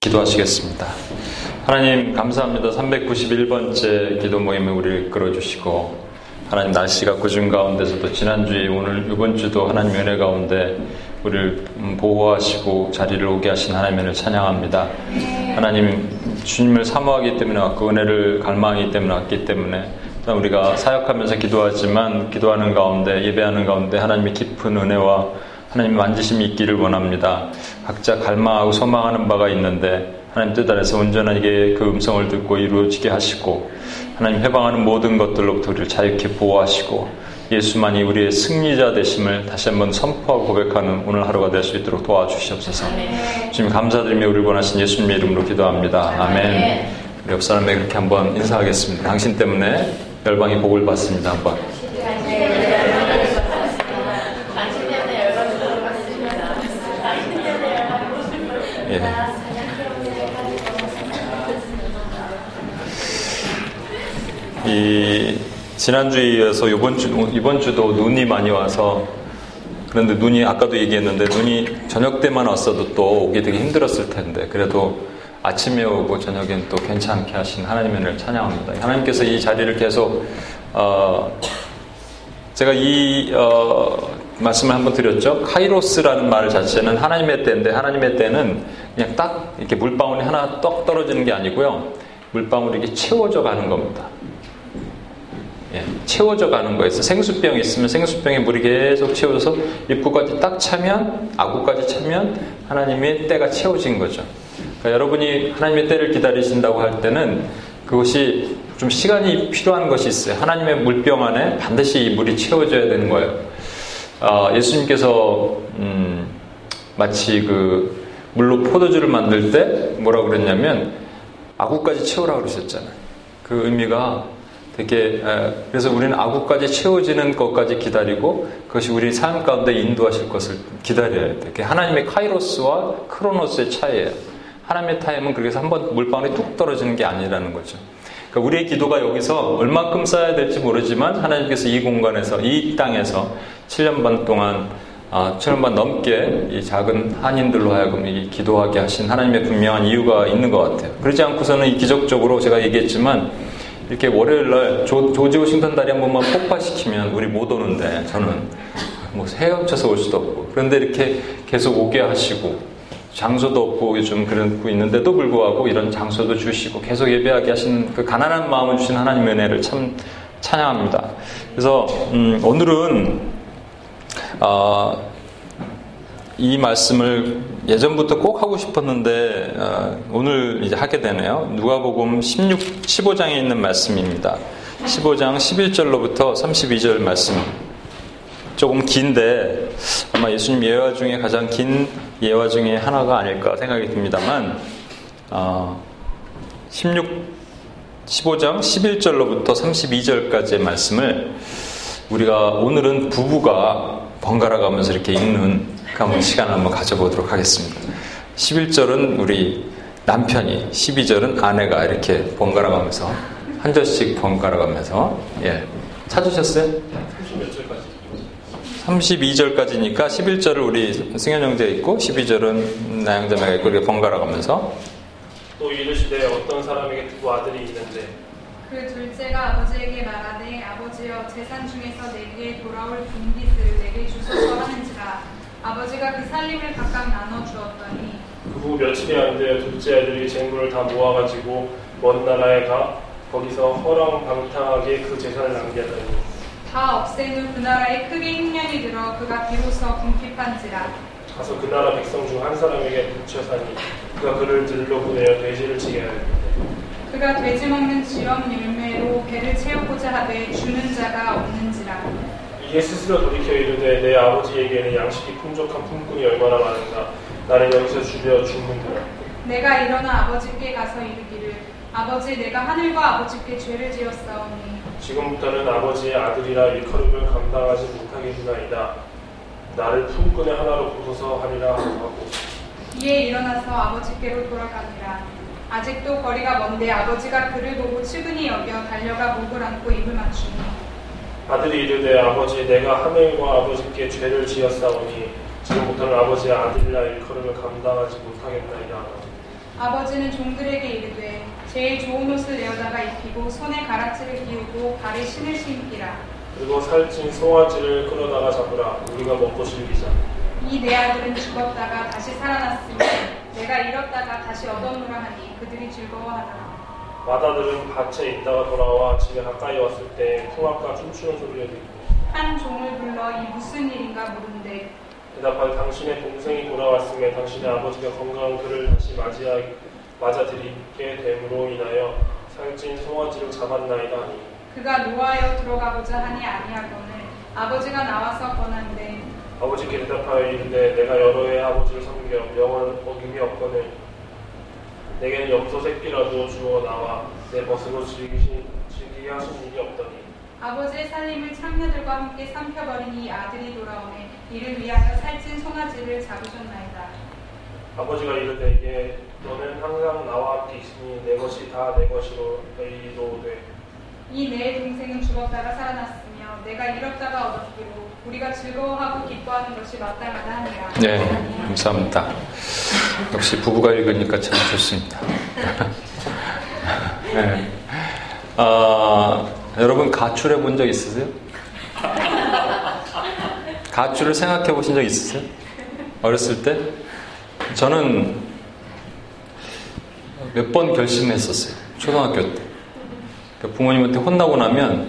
기도하시겠습니다. 하나님 감사합니다. 391번째 기도 모임에 우리를 이끌어주시고 하나님 날씨가 꾸준 가운데서도 지난주에 오늘 이번 주도 하나님 은혜 가운데 우리를 보호하시고 자리를 오게 하신 하나님을 찬양합니다. 하나님 주님을 사모하기 때문에 왔고 은혜를 갈망하기 때문에 왔기 때문에 우리가 사역하면서 기도하지만 기도하는 가운데 예배하는 가운데 하나님의 깊은 은혜와 하나님 만지심이 있기를 원합니다. 각자 갈망하고 소망하는 바가 있는데 하나님 뜻 안에서 온전하게 그 음성을 듣고 이루어지게 하시고 하나님 해방하는 모든 것들로부터 우리를 자유케 보호하시고 예수만이 우리의 승리자 되심을 다시 한번 선포하고 고백하는 오늘 하루가 될 수 있도록 도와주시옵소서. 주님 감사드리며 우리를 원하신 예수님의 이름으로 기도합니다. 아멘. 우리 옆 사람에게 그렇게 한번 인사하겠습니다. 당신 때문에 열방이 복을 받습니다. 한번. 예. 이 지난주에 이어서 이번 주 이번 주도 눈이 많이 와서 그런데 눈이 아까도 얘기했는데 눈이 저녁 때만 왔어도 또 오기 되게 힘들었을 텐데 그래도 아침에 오고 저녁엔 또 괜찮게 하신 하나님의 을 찬양합니다. 하나님께서 이 자리를 계속 어, 제가 이 어, 말씀을 한번 드렸죠. 카이로스라는 말 자체는 하나님의 때인데 하나님의 때는 그냥 딱 이렇게 물방울이 하나 떡 떨어지는 게 아니고요. 물방울이 채워져 가는 겁니다. 예, 채워져 가는 거에서 생수병이 있으면 생수병에 물이 계속 채워져서 입구까지 딱 차면 아구까지 차면 하나님의 때가 채워진 거죠. 그러니까 여러분이 하나님의 때를 기다리신다고 할 때는 그것이 좀 시간이 필요한 것이 있어요. 하나님의 물병 안에 반드시 이 물이 채워져야 되는 거예요. 어, 예수님께서 음, 마치 그 물로 포도주를 만들 때 뭐라고 그랬냐면 아구까지 채우라고 그러셨잖아요. 그 의미가 에, 그래서 우리는 아구까지 채워지는 것까지 기다리고 그것이 우리 삶 가운데 인도하실 것을 기다려야 돼. 하나님의 카이로스와 크로노스의 차이예요. 하나님의 타임은 그렇게 해서 한번 물방울이 뚝 떨어지는 게 아니라는 거죠. 그러니까 우리의 기도가 여기서 얼마큼 쌓아야 될지 모르지만 하나님께서 이 공간에서 이 땅에서 7년 반 동안 아, 7년 반 넘게 이 작은 한인들로 하여금 이 기도하게 하신 하나님의 분명한 이유가 있는 것 같아요. 그렇지 않고서는 이 기적적으로 제가 얘기했지만 이렇게 월요일 날 조, 지 워싱턴 다리 한 번만 폭파시키면 우리 못 오는데 저는 뭐 헤엄쳐서 올 수도 없고 그런데 이렇게 계속 오게 하시고 장소도 없고 요즘 그러고 있는데도 불구하고 이런 장소도 주시고 계속 예배하게 하신 그 가난한 마음을 주신 하나님의 은혜를 참 찬양합니다. 그래서 음, 오늘은 어, 이 말씀을 예전부터 꼭 하고 싶었는데 어, 오늘 이제 하게 되네요. 누가복음 16, 15장에 있는 말씀입니다. 15장 11절로부터 32절 말씀. 조금 긴데 아마 예수님 예화 중에 가장 긴 예화 중에 하나가 아닐까 생각이 듭니다만 어, 16, 15장 11절로부터 32절까지의 말씀을 우리가 오늘은 부부가 번갈아 가면서 이렇게 읽는 그 한번 시간을 한번 가져보도록 하겠습니다. 11절은 우리 남편이, 12절은 아내가 이렇게 번갈아 가면서 한 절씩 번갈아 가면서 예. 찾으셨어요? 32절까지니까 11절을 우리 승현 형제 있고 12절은 나영 자매가 있고 이렇게 번갈아 가면서 또 이르시되 어떤 사람에게 두 아들이 있는데 그 둘째가 아버지에게 말하되 아버지여 재산 중에서 내게 돌아올 빈빚을 내게 주소서 하는지라 아버지가 그 살림을 각각 나눠 주었더니 그 후 며칠이 안 되어 둘째 아들이 재물을 다 모아가지고 먼 나라에 가 거기서 허랑방탕하게 그 재산을 낭비하더니 다 없앤 후 그 나라에 크게 흉년이 들어 그가 비로소 궁핍한지라. 가서 그 나라 백성 중 한 사람에게 붙여사니 그가 그를 들러 보내어 돼지를 치게 하였는데 그가 돼지 먹는 지엄 열매로 배를 채우고자 하되 주는 자가 없는지라 이에 스스로 돌이켜 이르되 내 아버지에게는 양식이 풍족한 품꾼이 얼마나 많은가. 나는 여기서 주려 죽는다. 내가 일어나 아버지께 가서 이르기를 아버지 내가 하늘과 아버지께 죄를 지었사오니. 지금부터는 아버지의 아들이라 일컬음을 감당하지 못하겠나이다. 나를 품꾼의 하나로 보소서 하리라 하고 이에 일어나서 아버지께로 돌아가니라. 아직도 거리가 먼데 아버지가 그를 보고 측은히 여겨 달려가 목을 안고 입을 맞추니 아들이 이르되 아버지 내가 하늘과 아버지께 죄를 지었사오니 지금부터는 아버지의 아들이라 일컬음을 감당하지 못하겠나이다 아버지는 종들에게 이르되 제일 좋은 옷을 내어다가 입히고 손에 가락지를 끼우고 발에 신을 신기라. 그리고 살찐 송아지를 끌어다가 잡으라 우리가 먹고 즐기자 이 내 아들은 죽었다가 다시 살아났으니 내가 잃었다가 다시 얻었노라 하니 그들이 즐거워하더라. 마다들은 밭에 있다가 돌아와 집에 가까이 왔을 때 풍악과 춤추는 소리를 듣고 한 종을 불러 이 무슨 일인가 물은데 대답하여 당신의 동생이 돌아왔음에 당신의 아버지가 건강한 그를 다시 맞이하, 맞아들이게 됨으로 인하여 살찐 송아지를 잡았나이다 하니 그가 노하여 들어가고자 하니 아니하거늘 아버지가 나와서 권한데 아버지께 대답하여 이르되 내가 여러 해 아버지를 섬겨 명을 어김이 없거늘 내게는 염소 새끼라도 주어 나와 내 벗으로 즐기게 하신 일이 없더니 아버지의 살림을 창녀들과 함께 삼켜버린 이 아들이 돌아오매 이를 위하여 살찐 송아지를 잡으셨나이다. 아버지가 이르되 이게 너는 항상 나와 함께 있으니 내 것이 다 내 것이로 이로되 이내 동생은 죽었다가 살아났으며 내가 잃었다가 얻었기로 우리가 즐거워하고 기뻐하는 것이 마땅하다 하니라. 네, 감사합니다. 역시 부부가 읽으니까 참 좋습니다. 네. 아, 여러분 가출해 본 적 있으세요? 가출을 생각해 보신 적 있으세요? 어렸을 때? 저는 몇 번 결심했었어요. 초등학교 때. 그러니까 부모님한테 혼나고 나면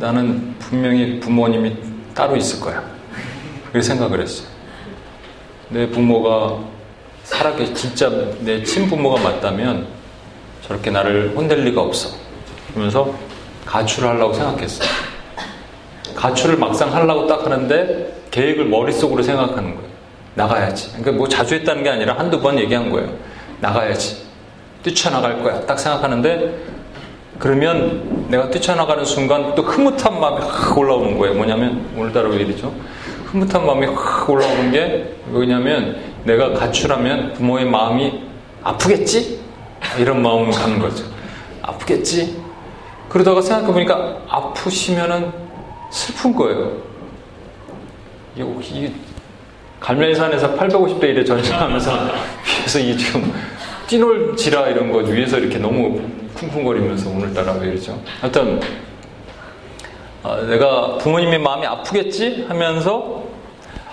나는 분명히 부모님이 따로 있을 거야. 그렇게 생각을 했어요. 내 부모가 살아계 진짜 내 친부모가 맞다면 저렇게 나를 혼낼 리가 없어. 그러면서 가출을 하려고 생각했어요. 가출을 막상 하려고 딱 하는데 계획을 머릿속으로 생각하는 거예요. 나가야지. 그러니까 뭐 자주 했다는 게 아니라 한두 번 얘기한 거예요. 나가야지. 뛰쳐나갈 거야. 딱 생각하는데 그러면 내가 뛰쳐나가는 순간 또 흐뭇한 마음이 확 올라오는 거예요. 뭐냐면 오늘따라 왜 이러죠? 흐뭇한 마음이 확 올라오는 게 뭐냐면 내가 가출하면 부모의 마음이 아프겠지? 이런 마음을 가는 거죠. 아프겠지? 그러다가 생각해보니까 아프시면은 슬픈 거예요. 이 갈멜산에서 850대 1에 전쟁하면서 위에서 이 지금 띠놀지라 이런 거 위에서 이렇게 너무 쿵쿵거리면서 오늘따라 왜 이러죠? 하여튼 어, 내가 부모님의 마음이 아프겠지 하면서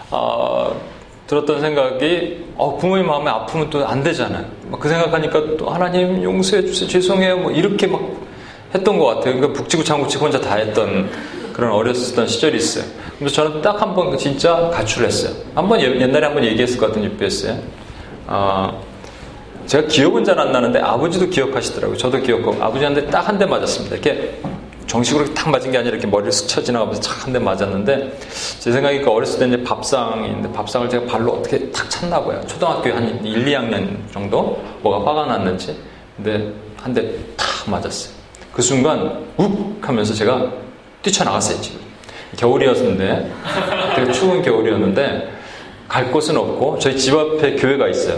어, 들었던 생각이 어, 부모님 마음이 아프면 또 안 되잖아요. 그 생각하니까 또 하나님 용서해 주세요 죄송해요 뭐 이렇게 막 했던 것 같아요. 그러니까 북치고 장구치고 혼자 다 했던 그런 어렸었던 시절이 있어요. 그래서 저는 딱 한 번 진짜 가출했어요. 한 번 옛날에 한 번 얘기했을 것 같은 유배였어요. 어, 제가 기억은 잘 안 나는데 아버지도 기억하시더라고요. 저도 기억하고 아버지한테 딱 한 대 맞았습니다. 이렇게 정식으로 탁 맞은 게 아니라 이렇게 머리를 스쳐 지나가면서 착 한 대 맞았는데 제 생각에 그 어렸을 때 이제 밥상이 있는데 밥상을 제가 발로 어떻게 탁 찼나 봐요. 초등학교 한 1, 2학년 정도 뭐가 화가 났는지 근데 한 대 탁 맞았어요. 그 순간 욱 하면서 제가 뛰쳐나갔어요 지금 겨울이었는데 되게 추운 겨울이었는데 갈 곳은 없고 저희 집 앞에 교회가 있어요.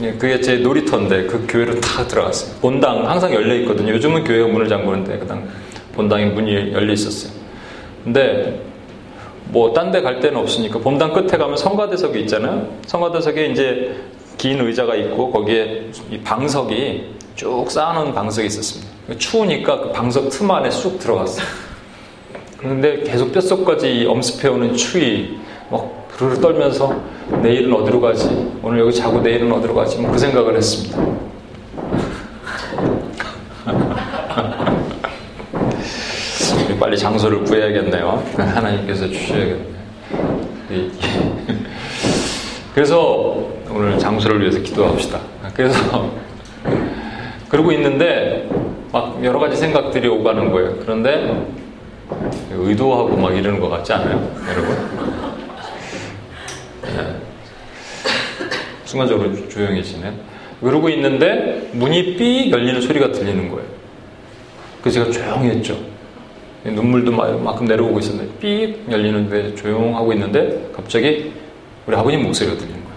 예, 그게 제 놀이터인데 그 교회로 다 들어갔어요. 본당 항상 열려 있거든요. 요즘은 교회가 문을 잠그는데 그당 본당에 문이 열려 있었어요. 근데 뭐 딴 데 갈 데는 없으니까 본당 끝에 가면 성가대석이 있잖아요. 성가대석에 이제 긴 의자가 있고 거기에 이 방석이 쭉 쌓아놓은 방석이 있었습니다. 추우니까 그 방석 틈 안에 쑥 들어갔어요. 그런데 계속 뼛속까지 엄습해오는 추위 막 부르르 떨면서 내일은 어디로 가지? 오늘 여기 자고 내일은 어디로 가지? 뭐 그 생각을 했습니다. 빨리 장소를 구해야겠네요. 하나님께서 주셔야겠네요. 그래서 오늘 장소를 위해서 기도합시다. 그래서 그러고 있는데 막 여러 가지 생각들이 오가는 거예요. 그런데 의도하고 막 이러는 것 같지 않아요? 여러분? 네. 순간적으로 조용해지네. 그러고 있는데 문이 삐 열리는 소리가 들리는 거예요. 그래서 제가 조용히 했죠. 눈물도 막큼 내려오고 있었는데 삑 열리는데 조용하고 있는데 갑자기 우리 아버님 목소리가 들리는 거예요.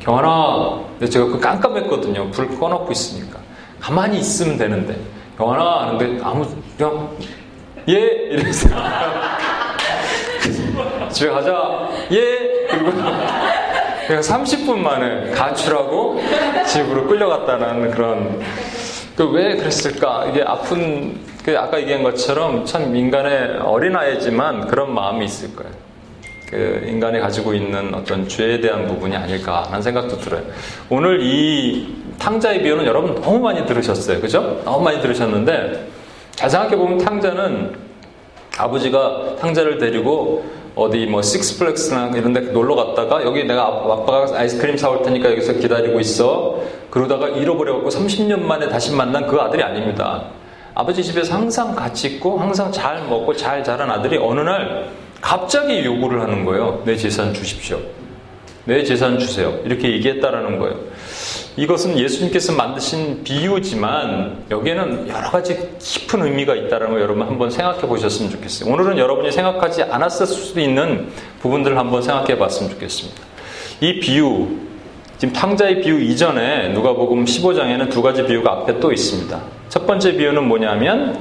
경환아, 근데 제가 그 깜깜했거든요. 불 꺼놓고 있으니까. 가만히 있으면 되는데. 경환아 하는데 아무 그냥 예 이래서 집에 가자 예 그리고 그냥 30분 만에 가출하고 집으로 끌려갔다는 그런 그 왜 그랬을까 이게 아픈 그 아까 얘기한 것처럼 참 인간의 어린아이지만 그런 마음이 있을 거예요. 그 인간이 가지고 있는 어떤 죄에 대한 부분이 아닐까 하는 생각도 들어요. 오늘 이 탕자의 비유는 여러분 너무 많이 들으셨어요. 그죠? 너무 많이 들으셨는데 잘 생각해 보면 탕자는 아버지가 탕자를 데리고 어디 뭐 식스플렉스나 이런 데 놀러 갔다가 여기 내가 아빠가 아이스크림 사올 테니까 여기서 기다리고 있어. 그러다가 잃어버려갖고 30년 만에 다시 만난 그 아들이 아닙니다. 아버지 집에서 항상 같이 있고 항상 잘 먹고 잘 자란 아들이 어느 날 갑자기 요구를 하는 거예요. 내 재산 주십시오. 내 재산 주세요. 이렇게 얘기했다라는 거예요. 이것은 예수님께서 만드신 비유지만 여기에는 여러 가지 깊은 의미가 있다는 걸 여러분 한번 생각해 보셨으면 좋겠어요. 오늘은 여러분이 생각하지 않았을 수도 있는 부분들을 한번 생각해 봤으면 좋겠습니다. 이 비유, 지금 탕자의 비유 이전에 누가복음 15장에는 두 가지 비유가 앞에 또 있습니다. 첫 번째 비유는 뭐냐면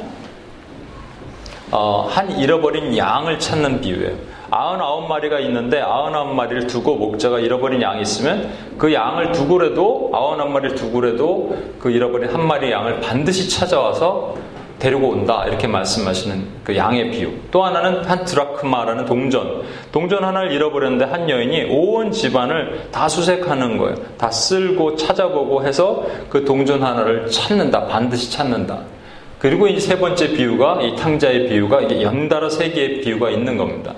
어, 한 잃어버린 양을 찾는 비유예요. 아흔아홉 마리가 있는데 아흔아홉 마리를 두고 목자가 잃어버린 양이 있으면 그 양을 두고라도 아흔아홉 마리를 두고라도 그 잃어버린 한 마리 양을 반드시 찾아와서 데리고 온다 이렇게 말씀하시는 그 양의 비유. 또 하나는 한 드라크마라는 동전. 동전 하나를 잃어버렸는데 한 여인이 온 집안을 다 수색하는 거예요. 다 쓸고 찾아보고 해서 그 동전 하나를 찾는다. 반드시 찾는다. 그리고 이세 번째 비유가 이 탕자의 비유가 이게 연달아 세 개의 비유가 있는 겁니다.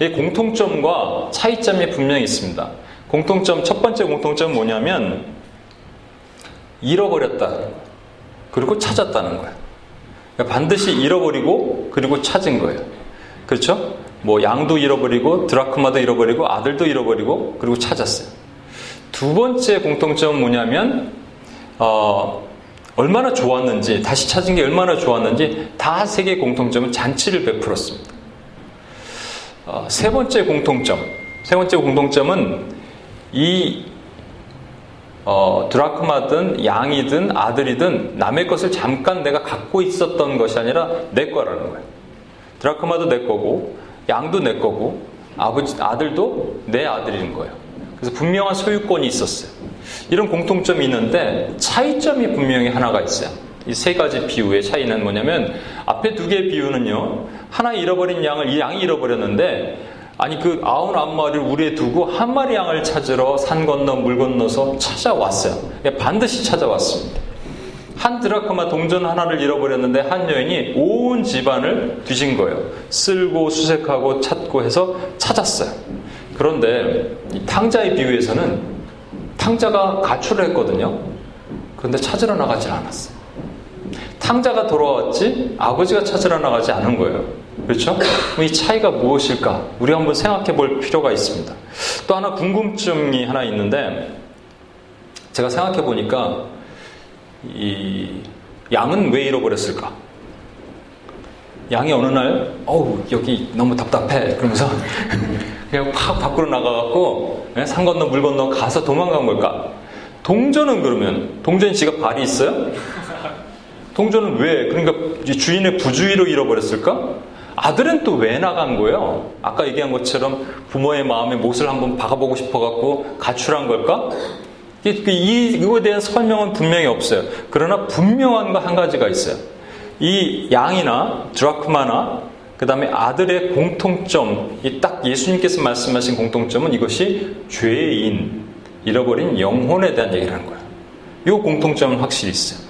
이 공통점과 차이점이 분명히 있습니다. 공통점 첫 번째 공통점은 뭐냐면 잃어버렸다. 그리고 찾았다는 거예요. 그러니까 반드시 잃어버리고 그리고 찾은 거예요. 그렇죠? 뭐 양도 잃어버리고 드라크마도 잃어버리고 아들도 잃어버리고 그리고 찾았어요. 두 번째 공통점은 뭐냐면 어, 얼마나 좋았는지 다시 찾은 게 얼마나 좋았는지 다 세개 공통점은 잔치를 베풀었습니다. 어, 세 번째 공통점 세 번째 공통점은 이 어, 드라크마든 양이든 아들이든 남의 것을 잠깐 내가 갖고 있었던 것이 아니라 내 거라는 거예요. 드라크마도 내 거고 양도 내 거고 아버지 아들도 내 아들인 거예요. 그래서 분명한 소유권이 있었어요. 이런 공통점이 있는데 차이점이 분명히 하나가 있어요. 이 세 가지 비유의 차이는 뭐냐면 앞에 두 개의 비유는요. 하나 잃어버린 양을 이 양이 잃어버렸는데 아니 그 아흔 아홉 마리를 우리에 두고 한 마리 양을 찾으러 산 건너 물 건너서 찾아왔어요. 예, 반드시 찾아왔습니다. 한 드라크마 동전 하나를 잃어버렸는데 한 여인이 온 집안을 뒤진 거예요. 쓸고 수색하고 찾고 해서 찾았어요. 그런데 이 탕자의 비유에서는 탕자가 가출을 했거든요. 그런데 찾으러 나가질 않았어요. 탕자가 돌아왔지 아버지가 찾으러 나가지 않은 거예요. 그렇죠? 이 차이가 무엇일까? 우리 한번 생각해 볼 필요가 있습니다. 또 하나 궁금증이 하나 있는데 제가 생각해 보니까 이 양은 왜 잃어버렸을까? 양이 어느 날 어우 여기 너무 답답해 그러면서 그냥 팍 밖으로 나가갖고 예, 산 건너 물 건너 가서 도망간 걸까? 동전은 그러면 동전 씨가 발이 있어요? 동전은 왜? 그러니까 주인의 부주의로 잃어버렸을까? 아들은 또 왜 나간 거예요? 아까 얘기한 것처럼 부모의 마음에 못을 한번 박아보고 싶어갖고 가출한 걸까? 이, 이거에 대한 설명은 분명히 없어요. 그러나 분명한 거 한 가지가 있어요. 이 양이나 드라크마나 그 다음에 아들의 공통점, 이 딱 예수님께서 말씀하신 공통점은 이것이 죄인, 잃어버린 영혼에 대한 얘기를 하는 거예요. 이 공통점은 확실히 있어요.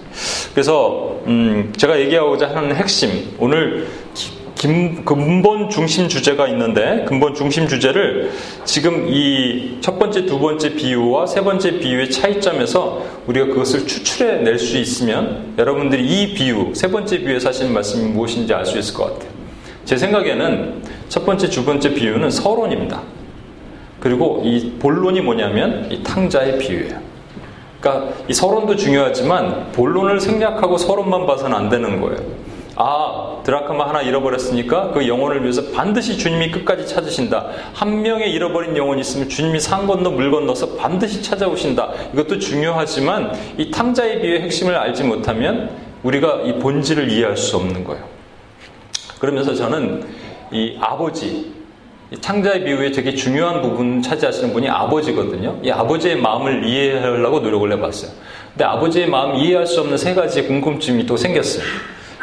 그래서 음, 제가 얘기하고자 하는 핵심, 오늘 김, 근본 중심 주제가 있는데 근본 중심 주제를 지금 이 첫 번째, 두 번째 비유와 세 번째 비유의 차이점에서 우리가 그것을 추출해 낼 수 있으면 여러분들이 이 비유, 세 번째 비유에서 하시는 말씀이 무엇인지 알 수 있을 것 같아요. 제 생각에는 첫 번째, 두 번째 비유는 서론입니다. 그리고 이 본론이 뭐냐면 이 탕자의 비유예요. 그러니까 이 서론도 중요하지만 본론을 생략하고 서론만 봐서는 안 되는 거예요. 아, 드라크마 하나 잃어버렸으니까 그 영혼을 위해서 반드시 주님이 끝까지 찾으신다. 한 명의 잃어버린 영혼이 있으면 주님이 산 건너 물 건너서 반드시 찾아오신다. 이것도 중요하지만 이 탕자의 비유의 핵심을 알지 못하면 우리가 이 본질을 이해할 수 없는 거예요. 그러면서 저는 이 아버지, 이 탕자의 비유에 되게 중요한 부분 차지하시는 분이 아버지거든요. 이 아버지의 마음을 이해하려고 노력을 해봤어요. 근데 아버지의 마음 이해할 수 없는 세 가지 궁금증이 또 생겼어요.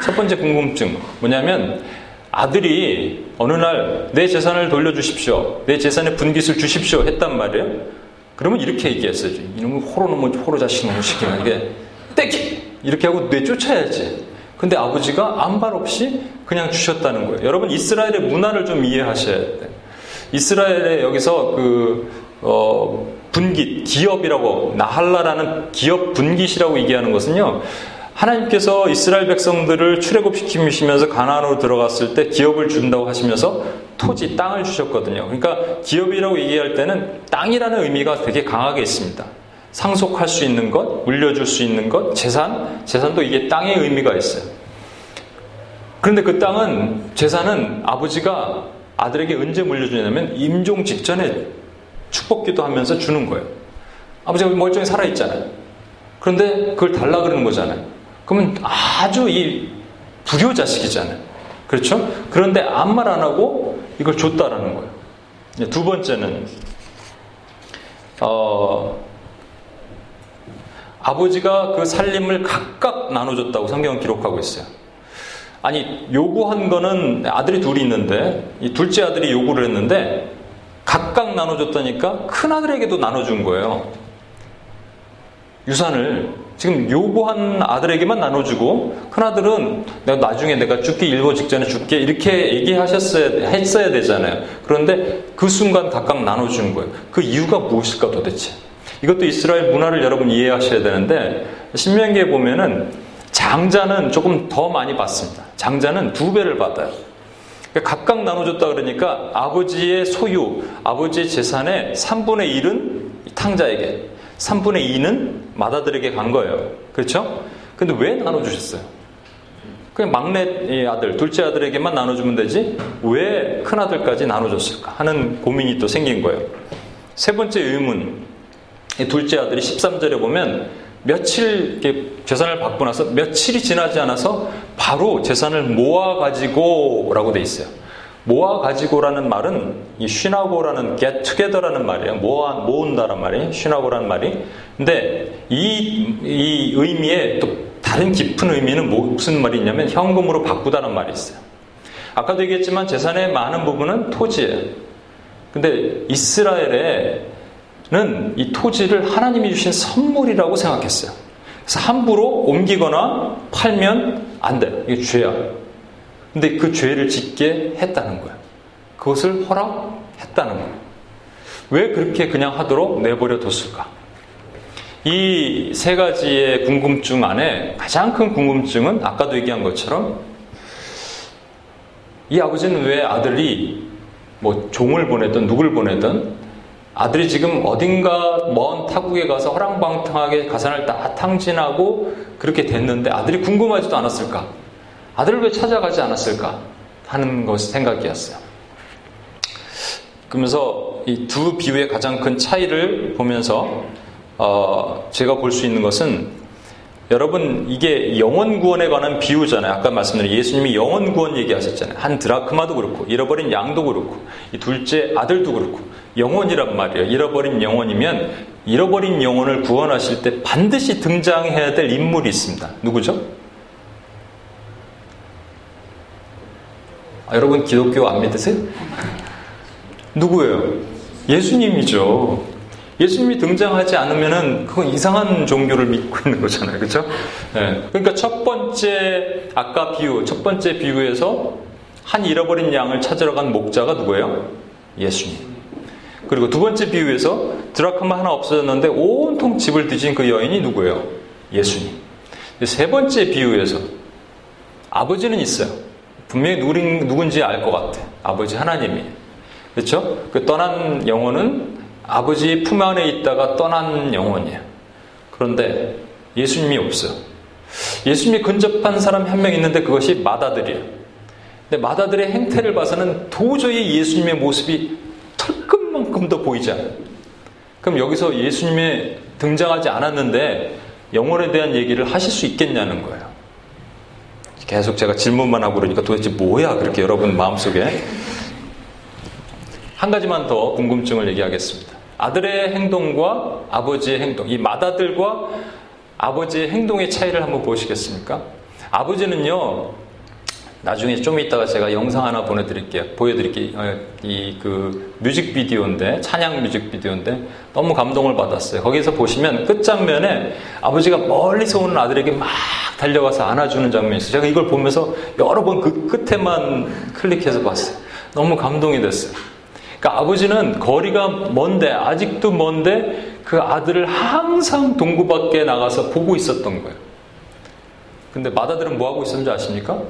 첫 번째 궁금증 뭐냐면 아들이 어느 날 내 재산을 돌려주십시오. 내 재산의 분깃을 주십시오. 했단 말이에요. 그러면 이렇게 얘기했어요. 이놈의 호로 놈의 호로 자식 놈의 시키면 이게 떼기! 이렇게 하고 내쫓아야지. 근데 아버지가 안발 없이 그냥 주셨다는 거예요. 여러분 이스라엘의 문화를 좀 이해하셔야 돼요. 이스라엘에 여기서 그 어, 분깃, 기업이라고 나할라라는 기업 분깃이라고 얘기하는 것은요. 하나님께서 이스라엘 백성들을 출애굽시키시면서 가나안으로 들어갔을 때 기업을 준다고 하시면서 토지, 땅을 주셨거든요. 그러니까 기업이라고 얘기할 때는 땅이라는 의미가 되게 강하게 있습니다. 상속할 수 있는 것, 물려줄 수 있는 것, 재산, 재산도 이게 땅의 의미가 있어요. 그런데 그 땅은, 재산은 아버지가 아들에게 언제 물려주냐면 임종 직전에 축복기도 하면서 주는 거예요. 아버지가 멀쩡히 살아 있잖아요. 그런데 그걸 달라 그러는 거잖아요. 그러면 아주 이 불효 자식이잖아요. 그렇죠? 그런데 아무 말 안 하고 이걸 줬다라는 거예요. 두 번째는 어, 아버지가 그 살림을 각각 나눠줬다고 성경은 기록하고 있어요. 아니 요구한 거는 아들이 둘이 있는데 이 둘째 아들이 요구를 했는데 각각 나눠줬다니까 큰 아들에게도 나눠준 거예요. 유산을 지금 요구한 아들에게만 나눠주고 큰아들은 내가 나중에 내가 죽기 일보 직전에 죽게 이렇게 얘기하셨어야 했어야 되잖아요. 그런데 그 순간 각각 나눠준 거예요. 그 이유가 무엇일까 도대체? 이것도 이스라엘 문화를 여러분 이해하셔야 되는데 신명기에 보면은 장자는 조금 더 많이 받습니다. 장자는 두 배를 받아요. 그러니까 각각 나눠줬다 그러니까 아버지의 소유, 아버지의 재산의 3분의 1은 탕자에게, 3분의 2는 맏아들에게 간 거예요. 그렇죠? 근데 왜 나눠주셨어요? 그냥 막내 아들, 둘째 아들에게만 나눠주면 되지 왜 큰아들까지 나눠줬을까 하는 고민이 또 생긴 거예요. 세 번째 의문, 둘째 아들이 13절에 보면 며칠 재산을 받고 나서 며칠이 지나지 않아서 바로 재산을 모아 가지고라고 돼 있어요. 모아 가지고라는 말은 이 쉬나고라는 get together라는 말이에요. 모아, 모은다란 말이 쉬나고라는 말이. 근데 이, 이 의미에 또 다른 깊은 의미는 뭐, 무슨 말이냐면 현금으로 바꾸다는 말이 있어요. 아까도 얘기했지만 재산의 많은 부분은 토지예요. 근데 이스라엘에 는 이 토지를 하나님이 주신 선물이라고 생각했어요. 그래서 함부로 옮기거나 팔면 안 돼요. 이게 죄야. 근데 그 죄를 짓게 했다는 거예요. 그것을 허락했다는 거예요. 왜 그렇게 그냥 하도록 내버려 뒀을까? 이 세 가지의 궁금증 안에 가장 큰 궁금증은 아까도 얘기한 것처럼 이 아버지는 왜 아들이 뭐 종을 보내든 누굴 보내든 아들이 지금 어딘가 먼 타국에 가서 허랑방탕하게 가산을 다 탕진하고 그렇게 됐는데 아들이 궁금하지도 않았을까? 아들을 왜 찾아가지 않았을까? 하는 것 생각이었어요. 그러면서 이 두 비유의 가장 큰 차이를 보면서 어, 제가 볼 수 있는 것은 여러분 이게 영원 구원에 관한 비유잖아요. 아까 말씀드린 예수님이 영원 구원 얘기하셨잖아요. 한 드라크마도 그렇고 잃어버린 양도 그렇고 이 둘째 아들도 그렇고 영원이란 말이에요. 잃어버린 영혼이면 잃어버린 영혼을 구원하실 때 반드시 등장해야 될 인물이 있습니다. 누구죠? 아, 여러분 기독교 안 믿으세요? 누구예요? 예수님이죠. 예수님이 등장하지 않으면은 그건 이상한 종교를 믿고 있는 거잖아요. 그렇죠? 네. 그러니까 첫 번째 아까 비유, 첫 번째 비유에서 한 잃어버린 양을 찾으러 간 목자가 누구예요? 예수님. 그리고 두 번째 비유에서 드라크마 하나 없어졌는데 온통 집을 뒤진 그 여인이 누구예요? 예수님. 세 번째 비유에서 아버지는 있어요. 분명히 누군지 알 것 같아. 아버지 하나님이. 그렇죠? 그 떠난 영혼은 아버지 품 안에 있다가 떠난 영혼이에요. 그런데 예수님이 없어요. 예수님이 근접한 사람이 한명 있는데 그것이 마다들이에요. 근데 마다들의 행태를 봐서는 도저히 예수님의 모습이 털끝만큼도 보이지 않아요. 그럼 여기서 예수님의 등장하지 않았는데 영혼에 대한 얘기를 하실 수 있겠냐는 거예요. 계속 제가 질문만 하고 그러니까 도대체 뭐야 그렇게 여러분 마음속에 한 가지만 더 궁금증을 얘기하겠습니다. 아들의 행동과 아버지의 행동, 이 맏아들과 아버지의 행동의 차이를 한번 보시겠습니까? 아버지는요, 나중에 좀 이따가 제가 영상 하나 보내드릴게요. 보여드릴게요. 어, 이그 뮤직비디오인데, 찬양 뮤직비디오인데, 너무 감동을 받았어요. 거기서 보시면 끝장면에 아버지가 멀리서 오는 아들에게 막 달려가서 안아주는 장면이 있어요. 제가 이걸 보면서 여러 번 그 끝에만 클릭해서 봤어요. 너무 감동이 됐어요. 그러니까 아버지는 거리가 먼데, 아직도 먼데 그 아들을 항상 동구 밖에 나가서 보고 있었던 거예요. 근데 마다들은 뭐 하고 있었는지 아십니까?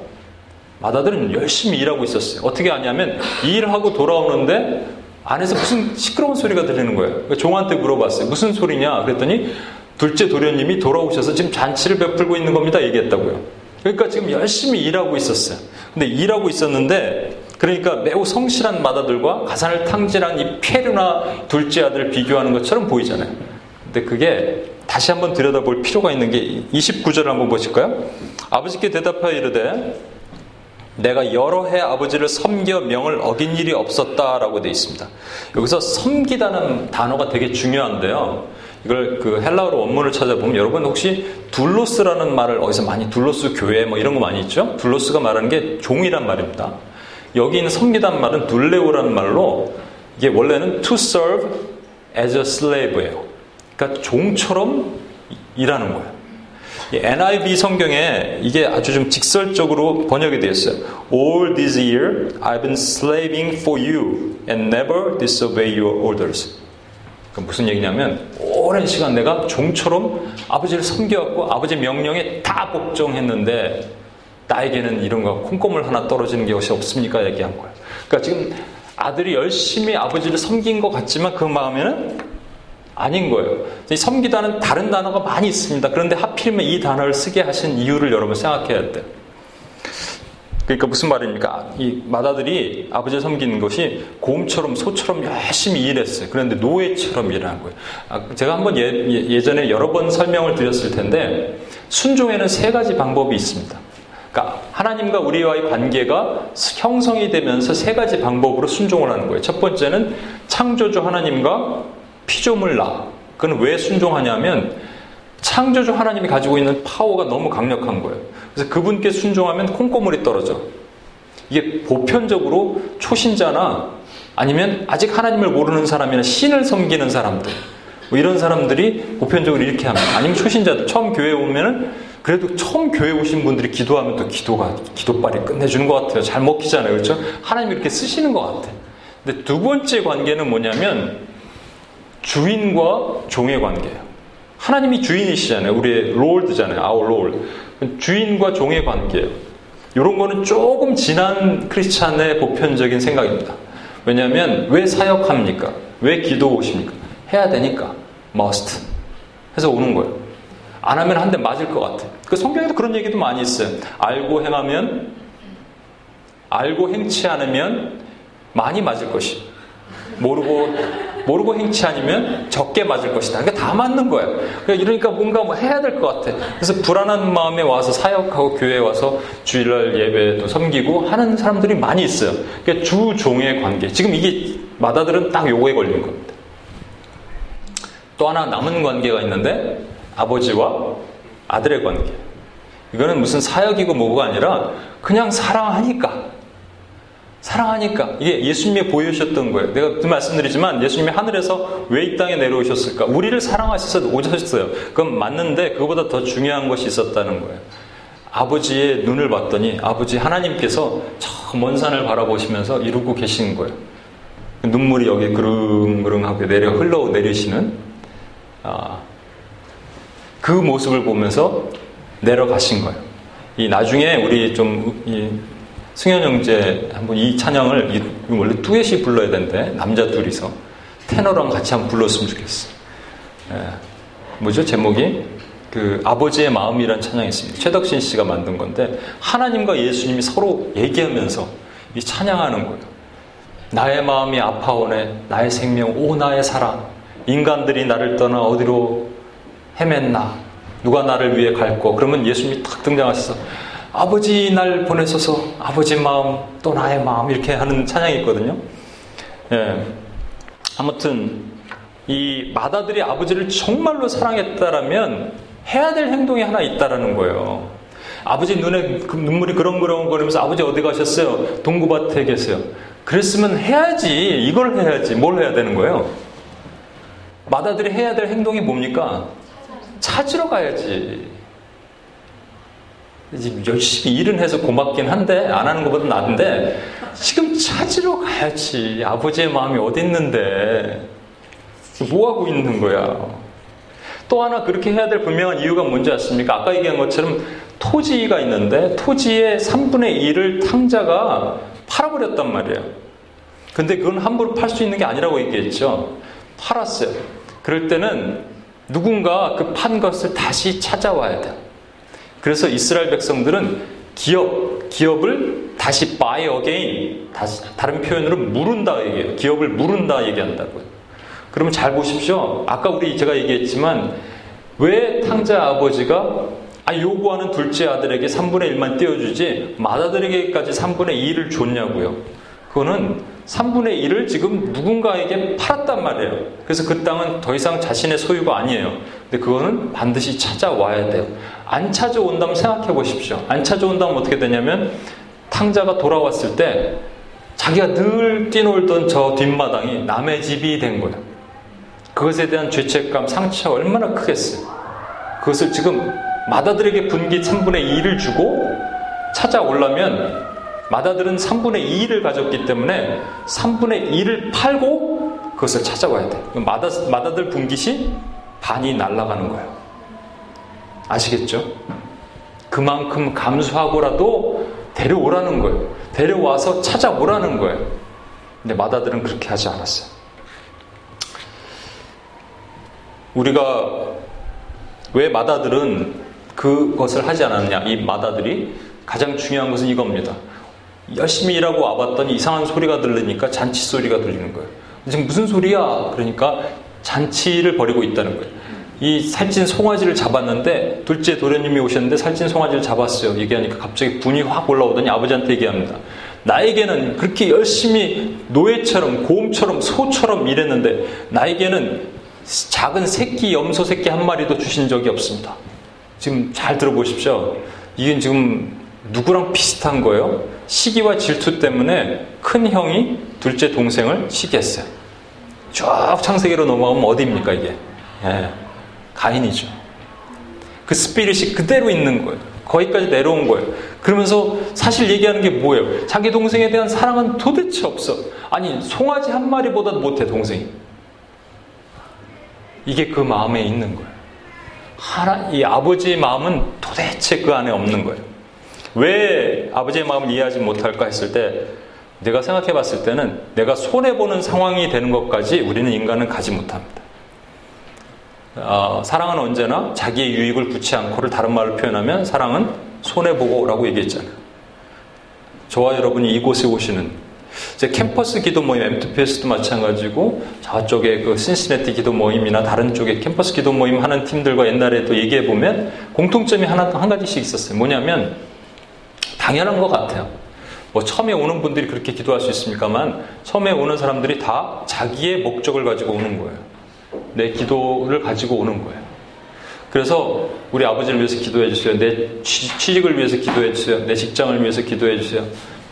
마다들은 열심히 일하고 있었어요. 어떻게 하냐면 일하고 돌아오는데 안에서 무슨 시끄러운 소리가 들리는 거예요. 그러니까 종한테 물어봤어요. 무슨 소리냐? 그랬더니 둘째 도련님이 돌아오셔서 지금 잔치를 베풀고 있는 겁니다. 얘기했다고요. 그러니까 지금 열심히 일하고 있었어요. 근데 일하고 있었는데 그러니까 매우 성실한 마다들과 가산을 탕질한 이 페르나 둘째 아들을 비교하는 것처럼 보이잖아요. 근데 그게 다시 한번 들여다볼 필요가 있는 게 29절을 한번 보실까요? 아버지께 대답하여 이르되 내가 여러 해 아버지를 섬겨 명을 어긴 일이 없었다라고 되어 있습니다. 여기서 섬기다는 단어가 되게 중요한데요. 이걸 그 헬라어로 원문을 찾아보면 여러분 혹시 둘로스라는 말을 어디서 많이 둘로스 교회 뭐 이런 거 많이 있죠? 둘로스가 말하는 게 종이란 말입니다. 여기 있는 섬기다는 말은 둘레오라는 말로 이게 원래는 to serve as a slave예요. 그러니까 종처럼 일하는 거예요. NIV 성경에 이게 아주 좀 직설적으로 번역이 되어 있어요. All this year I've been slaving for you and never disobey your orders. 그 무슨 얘기냐면 오랜 시간 내가 종처럼 아버지를 섬겨왔고 아버지 명령에 다 복종했는데 나에게는 이런 거 콩고물 하나 떨어지는 것이 없습니까? 얘기한 거예요. 그러니까 지금 아들이 열심히 아버지를 섬긴 것 같지만 그 마음에는 아닌 거예요. 섬기다는 다른 단어가 많이 있습니다. 그런데 하필이면 이 단어를 쓰게 하신 이유를 여러분 생각해야 돼요. 그러니까 무슨 말입니까? 이 마다들이 아버지를 섬기는 것이 곰처럼 소처럼 열심히 일했어요. 그런데 노예처럼 일하는 거예요. 아, 제가 한번 예, 예전에 여러 번 설명을 드렸을 텐데 순종에는 세 가지 방법이 있습니다. 그러니까 하나님과 우리와의 관계가 형성이 되면서 세 가지 방법으로 순종을 하는 거예요. 첫 번째는 창조주 하나님과 피조물 나. 그건 왜 순종하냐면 창조주 하나님이 가지고 있는 파워가 너무 강력한 거예요. 그래서 그분께 순종하면 콩고물이 떨어져. 이게 보편적으로 초신자나 아니면 아직 하나님을 모르는 사람이나 신을 섬기는 사람들 뭐 이런 사람들이 보편적으로 이렇게 합니다. 아니면 초신자들 처음 교회 에 오면은 그래도 처음 교회 에 오신 분들이 기도하면 또 기도가 기도빨이 끝내주는 것 같아요. 잘 먹히잖아요, 그렇죠? 하나님 이렇게 쓰시는 것 같아. 요 근데 두 번째 관계는 뭐냐면 주인과 종의 관계예요. 하나님이 주인이시잖아요. 우리의 롤드잖아요. our Lord. 주인과 종의 관계예요. 이런 거는 조금 지난 크리스찬의 보편적인 생각입니다. 왜냐하면 왜 사역합니까? 왜 기도 오십니까? 해야 되니까 must 해서 오는 거예요. 안 하면 한 대 맞을 것 같아. 그 성경에도 그런 얘기도 많이 있어요. 알고 행하면 알고 행치 않으면 많이 맞을 것이. 모르고 모르고 행치 아니면 적게 맞을 것이다. 그러니까 다 맞는 거예요. 그러니까 이러니까 뭔가 뭐 해야 될 것 같아. 그래서 불안한 마음에 와서 사역하고 교회에 와서 주일날 예배도 섬기고 하는 사람들이 많이 있어요. 그러니까 주 종의 관계. 지금 이게 마다들은 딱 요거에 걸린 겁니다. 또 하나 남은 관계가 있는데 아버지와 아들의 관계. 이거는 무슨 사역이고 뭐가 아니라 그냥 사랑하니까 사랑하니까 이게 예수님이 보여주셨던 거예요. 내가 그 말씀드리지만 예수님이 하늘에서 왜 이 땅에 내려오셨을까? 우리를 사랑하셔서 오셨어요. 그건 맞는데 그거보다 더 중요한 것이 있었다는 거예요. 아버지의 눈을 봤더니 아버지 하나님께서 저 먼 산을 바라보시면서 이루고 계시는 거예요. 눈물이 여기 그릉그릉하게 내려 흘러 내리시는 아, 그 모습을 보면서 내려가신 거예요. 이 나중에 우리 좀이 승현 형제 한번 이 찬양을 원래 뚜엣이 불러야 되는데 남자 둘이서 테너랑 같이 한번 불렀으면 좋겠어. 예. 뭐죠 제목이 그 아버지의 마음이란 찬양이 있습니다. 최덕신 씨가 만든 건데 하나님과 예수님이 서로 얘기하면서 이 찬양하는 거예요. 나의 마음이 아파오네, 나의 생명, 오 나의 사랑. 인간들이 나를 떠나 어디로 헤맸나? 누가 나를 위해 갈고? 그러면 예수님이 탁 등장하셔서 아버지 날 보내셔서 아버지 마음 또 나의 마음 이렇게 하는 찬양이 있거든요. 예. 아무튼 이 마다들이 아버지를 정말로 사랑했다라면 해야 될 행동이 하나 있다라는 거예요. 아버지 눈에 그 눈물이 그렁그렁 거리면서 아버지 어디 가셨어요? 동구밭에 계세요. 그랬으면 해야지. 이걸 해야지. 뭘 해야 되는 거예요? 마다들이 해야 될 행동이 뭡니까? 찾으러 가야지. 열심히 일은 해서 고맙긴 한데 안 하는 것보다 나은데 지금 찾으러 가야지. 아버지의 마음이 어디 있는데 뭐 하고 있는 거야? 또 하나 그렇게 해야 될 분명한 이유가 뭔지 아십니까? 아까 얘기한 것처럼 토지가 있는데 토지의 3분의 1을 탕자가 팔아버렸단 말이에요. 근데 그건 함부로 팔 수 있는 게 아니라고 얘기했죠. 팔았어요. 그럴 때는 누군가 그 판 것을 다시 찾아와야 돼요. 그래서 이스라엘 백성들은 기업, 기업을 다시 buy again, 다시, 다른 표현으로 물은다 얘기해요. 기업을 물은다 얘기한다고요. 그러면 잘 보십시오. 아까 우리 제가 얘기했지만 왜 탕자 아버지가 아, 요구하는 둘째 아들에게 3분의 1만 떼어주지 맏아들에게까지 3분의 2를 줬냐고요. 그거는 3분의 1을 지금 누군가에게 팔았단 말이에요. 그래서 그 땅은 더 이상 자신의 소유가 아니에요. 근데 그거는 반드시 찾아와야 돼요. 안 찾아온다면 생각해 보십시오. 안 찾아온다면 어떻게 되냐면 탕자가 돌아왔을 때 자기가 늘 뛰놀던 저 뒷마당이 남의 집이 된 거예요. 그것에 대한 죄책감, 상처가 얼마나 크겠어요. 그것을 지금 마다들에게 분기 3분의 2를 주고 찾아오려면 마다들은 3분의 2를 가졌기 때문에 3분의 2를 팔고 그것을 찾아와야 돼. 마다, 마다들 분깃이 반이 날아가는 거예요. 아시겠죠? 그만큼 감수하고라도 데려오라는 거예요. 데려와서 찾아오라는 거예요. 근데 마다들은 그렇게 하지 않았어요. 우리가 왜 마다들은 그것을 하지 않았냐? 이 마다들이 가장 중요한 것은 이겁니다. 열심히 일하고 와봤더니 이상한 소리가 들리니까 잔치 소리가 들리는 거예요. 지금 무슨 소리야? 그러니까 잔치를 벌이고 있다는 거예요. 이 살찐 송아지를 잡았는데 둘째 도련님이 오셨는데 살찐 송아지를 잡았어요. 얘기하니까 갑자기 분이 확 올라오더니 아버지한테 얘기합니다. 나에게는 그렇게 열심히 노예처럼 곰처럼 소처럼 일했는데 나에게는 작은 새끼 염소 새끼 한 마리도 주신 적이 없습니다. 지금 잘 들어보십시오. 이게 지금 누구랑 비슷한 거예요? 시기와 질투 때문에 큰 형이 둘째 동생을 시기했어요. 쭉 창세기로 넘어가면 어디입니까 이게? 예, 가인이죠. 그 스피릿이 그대로 있는 거예요. 거기까지 내려온 거예요. 그러면서 사실 얘기하는 게 뭐예요? 자기 동생에 대한 사랑은 도대체 없어. 아니 송아지 한 마리보다도 못해 동생이. 이게 그 마음에 있는 거예요. 하나, 이 아버지의 마음은 도대체 그 안에 없는 거예요. 왜 아버지의 마음을 이해하지 못할까 했을 때 내가 생각해 봤을 때는 내가 손해보는 상황이 되는 것까지 우리는 인간은 가지 못합니다. 어, 사랑은 언제나 자기의 유익을 굳지 않고를 다른 말로 표현하면 사랑은 손해보고라고 얘기했잖아요. 저와 여러분이 이곳에 오시는 이제 캠퍼스 기도 모임, M2PS도 마찬가지고 저쪽에 그 신시내티 기도 모임이나 다른 쪽에 캠퍼스 기도 모임 하는 팀들과 옛날에도 얘기해 보면 공통점이 하나 한 가지씩 있었어요. 뭐냐면 당연한 것 같아요. 뭐 처음에 오는 분들이 그렇게 기도할 수 있습니까만 처음에 오는 사람들이 다 자기의 목적을 가지고 오는 거예요. 내 기도를 가지고 오는 거예요. 그래서 우리 아버지를 위해서 기도해 주세요. 내 취직을 위해서 기도해 주세요. 내 직장을 위해서 기도해 주세요.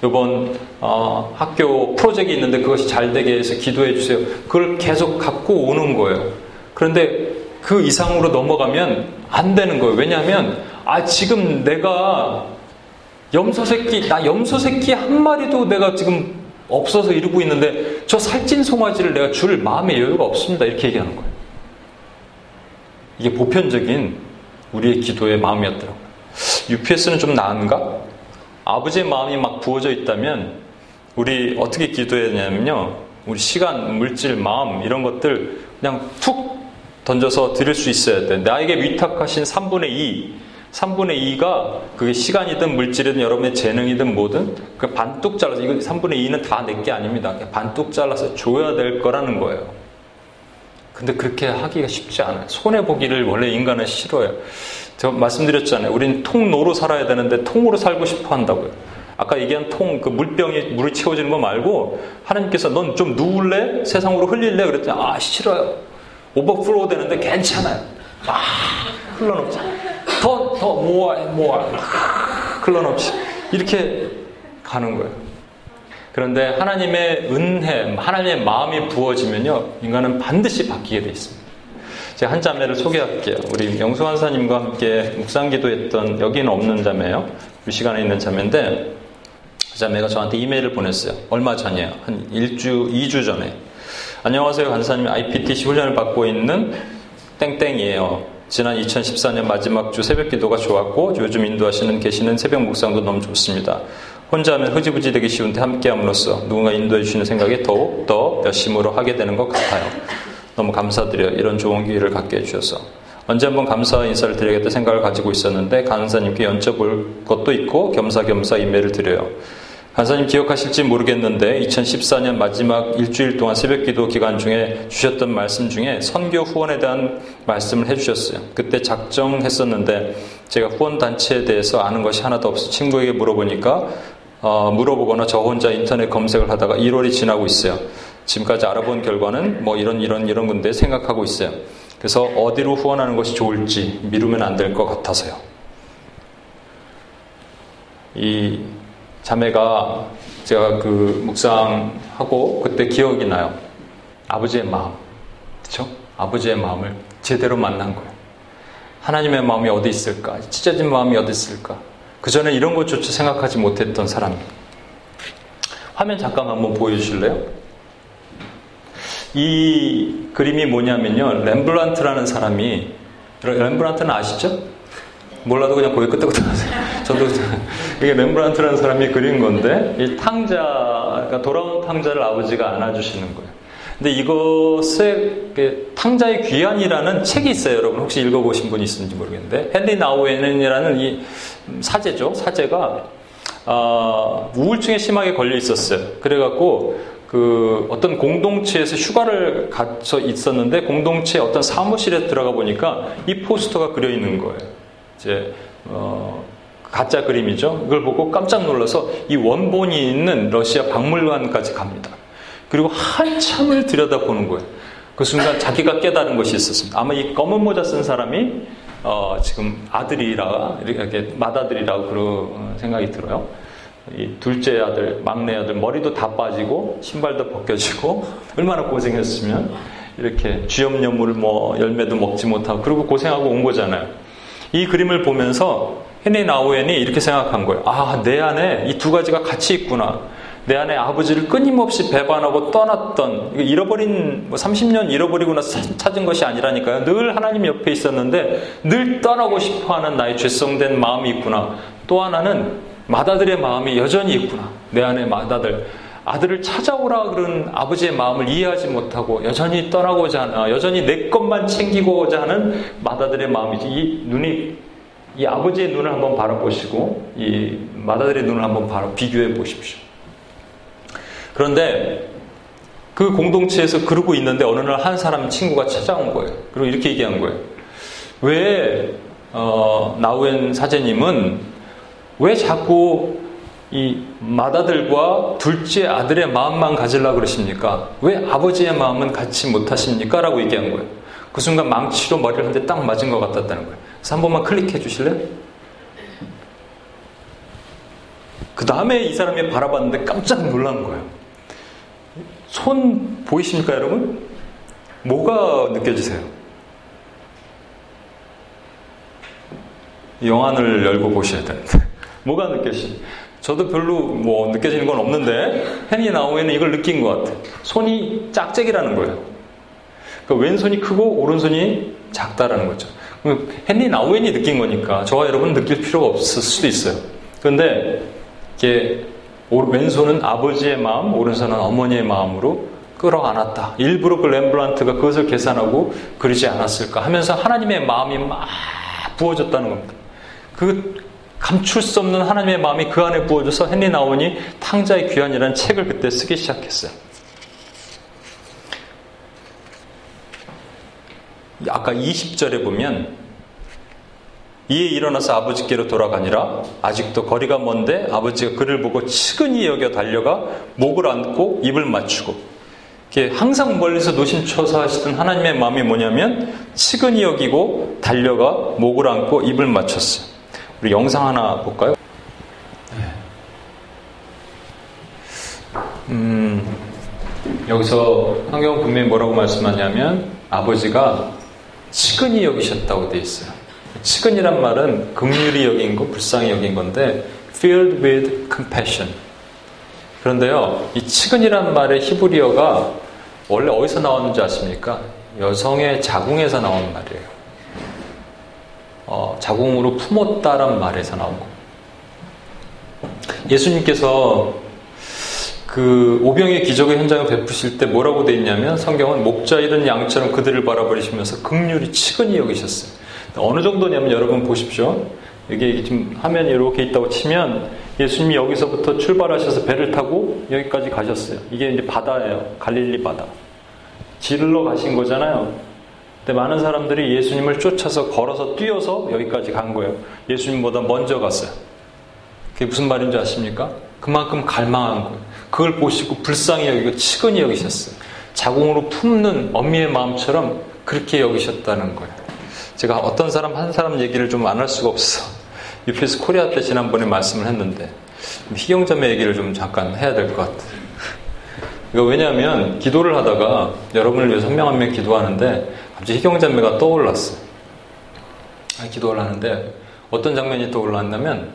이번 어, 학교 프로젝트 있는데 그것이 잘 되게 해서 기도해 주세요. 그걸 계속 갖고 오는 거예요. 그런데 그 이상으로 넘어가면 안 되는 거예요. 왜냐하면 아 지금 내가 염소 새끼, 나 염소 새끼 한 마리도 내가 지금 없어서 이러고 있는데 저 살찐 송아지를 내가 줄 마음의 여유가 없습니다. 이렇게 얘기하는 거예요. 이게 보편적인 우리의 기도의 마음이었더라고요. UPS는 좀 나은가? 아버지의 마음이 막 부어져 있다면 우리 어떻게 기도해야 되냐면요. 우리 시간, 물질, 마음 이런 것들 그냥 툭 던져서 드릴 수 있어야 돼. 나에게 위탁하신 3분의 2, 3분의 2가 그게 시간이든 물질이든 여러분의 재능이든 뭐든 그 반뚝 잘라서 이거 3분의 2는 다 내 게 아닙니다. 반뚝 잘라서 줘야 될 거라는 거예요. 근데 그렇게 하기가 쉽지 않아요. 손해 보기를 원래 인간은 싫어요. 제가 말씀드렸잖아요. 우리는 통로로 살아야 되는데 통으로 살고 싶어 한다고요. 아까 얘기한 통, 그 물병이 물이 채워지는 거 말고 하나님께서 넌 좀 누울래? 세상으로 흘릴래? 그랬더니 아 싫어요. overflow 되는데 괜찮아요. 막 흘러넘치. 더, 더 모아, 모아. 흘러넘치. 이렇게 가는 거예요. 그런데 하나님의 은혜, 하나님의 마음이 부어지면요, 인간은 반드시 바뀌게 돼 있습니다. 제가 한 자매를 소개할게요. 우리 영수 간사님과 함께 묵상 기도했던 여기는 없는 자매예요. 우리 시간에 있는 자매인데 그 자매가 저한테 이메일을 보냈어요. 얼마 전이에요. 한 1주, 2주 전에. 안녕하세요. 간사님 IPTC 훈련을 받고 있는 땡땡이에요. 지난 2014년 마지막 주 새벽 기도가 좋았고 요즘 인도하시는 계시는 새벽 묵상도 너무 좋습니다. 혼자 하면 흐지부지 되기 쉬운데 함께 함으로써 누군가 인도해 주시는 생각이 더욱 더 열심으로 하게 되는 것 같아요. 너무 감사드려요. 이런 좋은 기회를 갖게 해주셔서. 언제 한번 감사 인사를 드려야겠다 생각을 가지고 있었는데 간사님께 여쭤볼 것도 있고 겸사겸사 이메일을 드려요. 간사님 기억하실지 모르겠는데 2014년 마지막 일주일 동안 새벽 기도 기간 중에 주셨던 말씀 중에 선교 후원에 대한 말씀을 해주셨어요. 그때 작정했었는데 제가 후원 단체에 대해서 아는 것이 하나도 없어 친구에게 물어보니까 어, 물어보거나 저 혼자 인터넷 검색을 하다가 1월이 지나고 있어요. 지금까지 알아본 결과는 뭐 이런 이런 이런 건데 생각하고 있어요. 그래서 어디로 후원하는 것이 좋을지 미루면 안 될 것 같아서요. 이 자매가 제가 그 묵상하고 그때 기억이 나요. 아버지의 마음. 그렇죠? 아버지의 마음을 제대로 만난 거예요. 하나님의 마음이 어디 있을까? 찢어진 마음이 어디 있을까? 그 전에 이런 것조차 생각하지 못했던 사람이. 화면 잠깐 한번 보여주실래요? 이 그림이 뭐냐면요. 렘블란트라는 사람이, 렘블란트는 아시죠? 몰라도 그냥 고개 끄덕끄덕 하세요. 저도 이게 렘브란트라는 사람이 그린 건데 이 탕자, 그러니까 돌아온 탕자를 아버지가 안아주시는 거예요. 근데 이것에 탕자의 귀환이라는 책이 있어요. 여러분 혹시 읽어보신 분이 있는지 모르겠는데 헨리 나우엔이라는 이 사제죠. 사제가 어, 우울증에 심하게 걸려 있었어요. 그래갖고 그 어떤 공동체에서 휴가를 갇혀 있었는데 공동체 어떤 사무실에 들어가 보니까 이 포스터가 그려 있는 거예요. 이제 어, 가짜 그림이죠. 이걸 보고 깜짝 놀라서 이 원본이 있는 러시아 박물관까지 갑니다. 그리고 한참을 들여다보는 거예요. 그 순간 자기가 깨달은 것이 있었습니다. 아마 이 검은 모자 쓴 사람이 어, 지금 아들이라 이렇게 맏아들이라고 그런 생각이 들어요. 이 둘째 아들, 막내 아들 머리도 다 빠지고 신발도 벗겨지고 얼마나 고생했으면 이렇게 쥐염염물 뭐 열매도 먹지 못하고 그리고 고생하고 온 거잖아요. 이 그림을 보면서 헤니 나우엔이 이렇게 생각한 거예요. 아, 내 안에 이 두 가지가 같이 있구나. 내 안에 아버지를 끊임없이 배반하고 떠났던, 잃어버린, 뭐 30년 잃어버리고 나서 찾은 것이 아니라니까요. 늘 하나님 옆에 있었는데 늘 떠나고 싶어 하는 나의 죄성된 마음이 있구나. 또 하나는 맏아들의 마음이 여전히 있구나. 내 안에 맏아들. 아들을 찾아오라 그런 아버지의 마음을 이해하지 못하고 여전히 떠나고자 하는, 여전히 내 것만 챙기고자 하는 맏아들의 마음이지. 이 눈이 이 아버지의 눈을 한번 바라보시고 이 맏아들의 눈을 한번 바라 비교해 보십시오. 그런데 그 공동체에서 그러고 있는데 어느 날 한 사람 친구가 찾아온 거예요. 그리고 이렇게 얘기한 거예요. 왜 어, 나우엔 사제님은 왜 자꾸 이 맏아들과 둘째 아들의 마음만 가질라 그러십니까? 왜 아버지의 마음은 갖지 못하십니까? 라고 얘기한 거예요. 그 순간 망치로 머리를 한 대 딱 맞은 것 같았다는 거예요. 그래서 한 번만 클릭해 주실래요? 그 다음에 이 사람이 바라봤는데 깜짝 놀란 거예요. 손 보이십니까, 여러분? 뭐가 느껴지세요? 영안을 열고 보셔야 되는데. 뭐가 느껴지? 저도 별로 뭐 느껴지는 건 없는데, 헨리 나우에는 이걸 느낀 것 같아요. 손이 짝짝이라는 거예요. 그러니까 왼손이 크고 오른손이 작다라는 거죠. 헨리 나우엔이 느낀 거니까 저와 여러분 느낄 필요가 없을 수도 있어요. 그런데 이게 왼손은 아버지의 마음, 오른손은 어머니의 마음으로 끌어안았다. 일부러 그 렘블란트가 그것을 계산하고 그러지 않았을까 하면서 하나님의 마음이 막 부어졌다는 겁니다. 그 감출 수 없는 하나님의 마음이 그 안에 부어져서 헨리 나오니 탕자의 귀환이라는 책을 그때 쓰기 시작했어요. 아까 20절에 보면 이에 일어나서 아버지께로 돌아가니라 아직도 거리가 먼데 아버지가 그를 보고 측은히 여겨 달려가 목을 안고 입을 맞추고 항상 멀리서 노심초사하시던 하나님의 마음이 뭐냐면 측은히 여기고 달려가 목을 안고 입을 맞췄어요. 우리 영상 하나 볼까요? 네. 음, 여기서 성경 분명히 뭐라고 말씀하냐면 아버지가 측은히 여기셨다고 되어 있어요. 측은이란 말은 긍휼히 여긴 거, 불쌍히 여긴 건데 filled with compassion. 그런데요, 이 측은이란 말의 히브리어가 원래 어디서 나왔는지 아십니까? 여성의 자궁에서 나온 말이에요. 어, 자궁으로 품었다란 말에서 나온 거. 예수님께서 그 오병의 기적의 현장을 베푸실 때 뭐라고 돼 있냐면 성경은 목자 이런 양처럼 그들을 바라버리시면서 극률이 치근히 여기셨어요. 어느 정도냐면 여러분 보십시오. 여기 지금 화면이 이렇게 있다고 치면 예수님이 여기서부터 출발하셔서 배를 타고 여기까지 가셨어요. 이게 이제 바다예요. 갈릴리 바다. 질러 가신 거잖아요. 근데 많은 사람들이 예수님을 쫓아서 걸어서 뛰어서 여기까지 간 거예요. 예수님보다 먼저 갔어요. 그게 무슨 말인지 아십니까? 그만큼 갈망한 거예요. 그걸 보시고 불쌍히 여기고 치근히 여기셨어요. 자궁으로 품는 어미의 마음처럼 그렇게 여기셨다는 거예요. 제가 어떤 사람 한 사람 얘기를 좀 안 할 수가 없어. 유피스 코리아 때 지난번에 말씀을 했는데 희경자매 얘기를 좀 잠깐 해야 될 것 같아요. 이거 왜냐하면 기도를 하다가 여러분을 위해서 한 명 한 명 기도하는데 갑자기 희경자매가 떠올랐어요. 아, 기도를 하는데 어떤 장면이 떠올랐냐면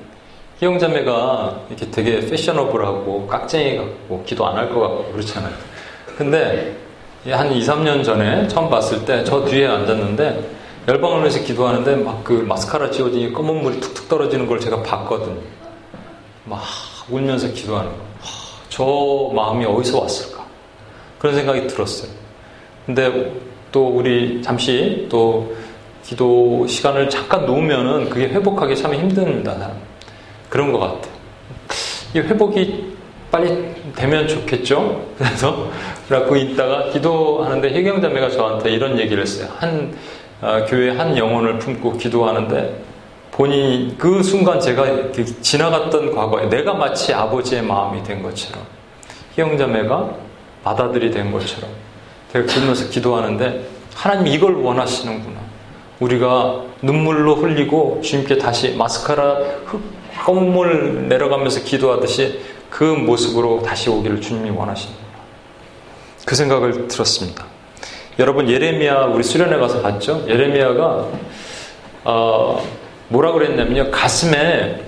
희경자매가 이렇게 되게 패셔너블하고 깍쟁이 같고 기도 안 할 것 같고 그렇잖아요. 근데 한 2, 3년 전에 처음 봤을 때 저 뒤에 앉았는데 열방을 위해서 기도하는데 막 그 마스카라 지워지니 검은 물이 툭툭 떨어지는 걸 제가 봤거든요. 막 울면서 기도하는 거. 저 마음이 어디서 왔을까? 그런 생각이 들었어요. 근데 또 우리 잠시 또 기도 시간을 잠깐 놓으면은 그게 회복하기 참 힘듭니다. 그런 것 같아요. 이 회복이 빨리 되면 좋겠죠? 그래서, 그래갖고 있다가 기도하는데 혜경자매가 저한테 이런 얘기를 했어요. 한, 어, 교회 한 영혼을 품고 기도하는데 본인이 그 순간 제가 지나갔던 과거에 내가 마치 아버지의 마음이 된 것처럼 희영자매가 받아들이 된 것처럼 제가 그러면서 기도하는데 하나님 이걸 원하시는구나. 우리가 눈물로 흘리고 주님께 다시 마스카라 흙, 물 내려가면서 기도하듯이 그 모습으로 다시 오기를 주님이 원하십니다. 그 생각을 들었습니다. 여러분 예레미야 우리 수련회 가서 봤죠? 예레미야가 어, 뭐라 그랬냐면요 가슴에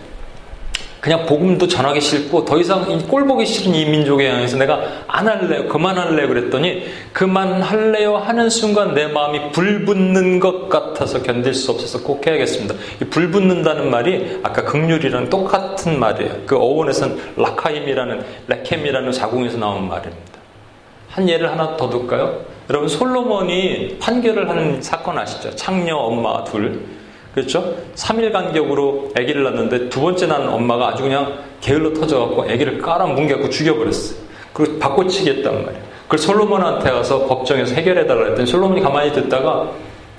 그냥 복음도 전하기 싫고 더 이상 꼴 보기 싫은 이 민족에 향해서 내가 안 할래요 그만할래요 그랬더니 그만할래요 하는 순간 내 마음이 불붙는 것 같아서 견딜 수 없어서 꼭 해야겠습니다 이 불붙는다는 말이 아까 극률이랑 똑같은 말이에요 그 어원에서는 라카임이라는 레켐이라는 자궁에서 나온 말입니다 한 예를 하나 더 둘까요? 여러분 솔로몬이 판결을 하는 사건 아시죠? 창녀 엄마 둘. 그렇죠? 3일 간격으로 아기를 낳는데 두 번째 낳은 엄마가 아주 그냥 게을러 터져갖고 아기를 깔아 뭉개고 죽여버렸어요. 그리고 바꿔치기 했단 말이에요. 그걸 솔로몬한테 가서 법정에서 해결해달라 했더니 솔로몬이 가만히 듣다가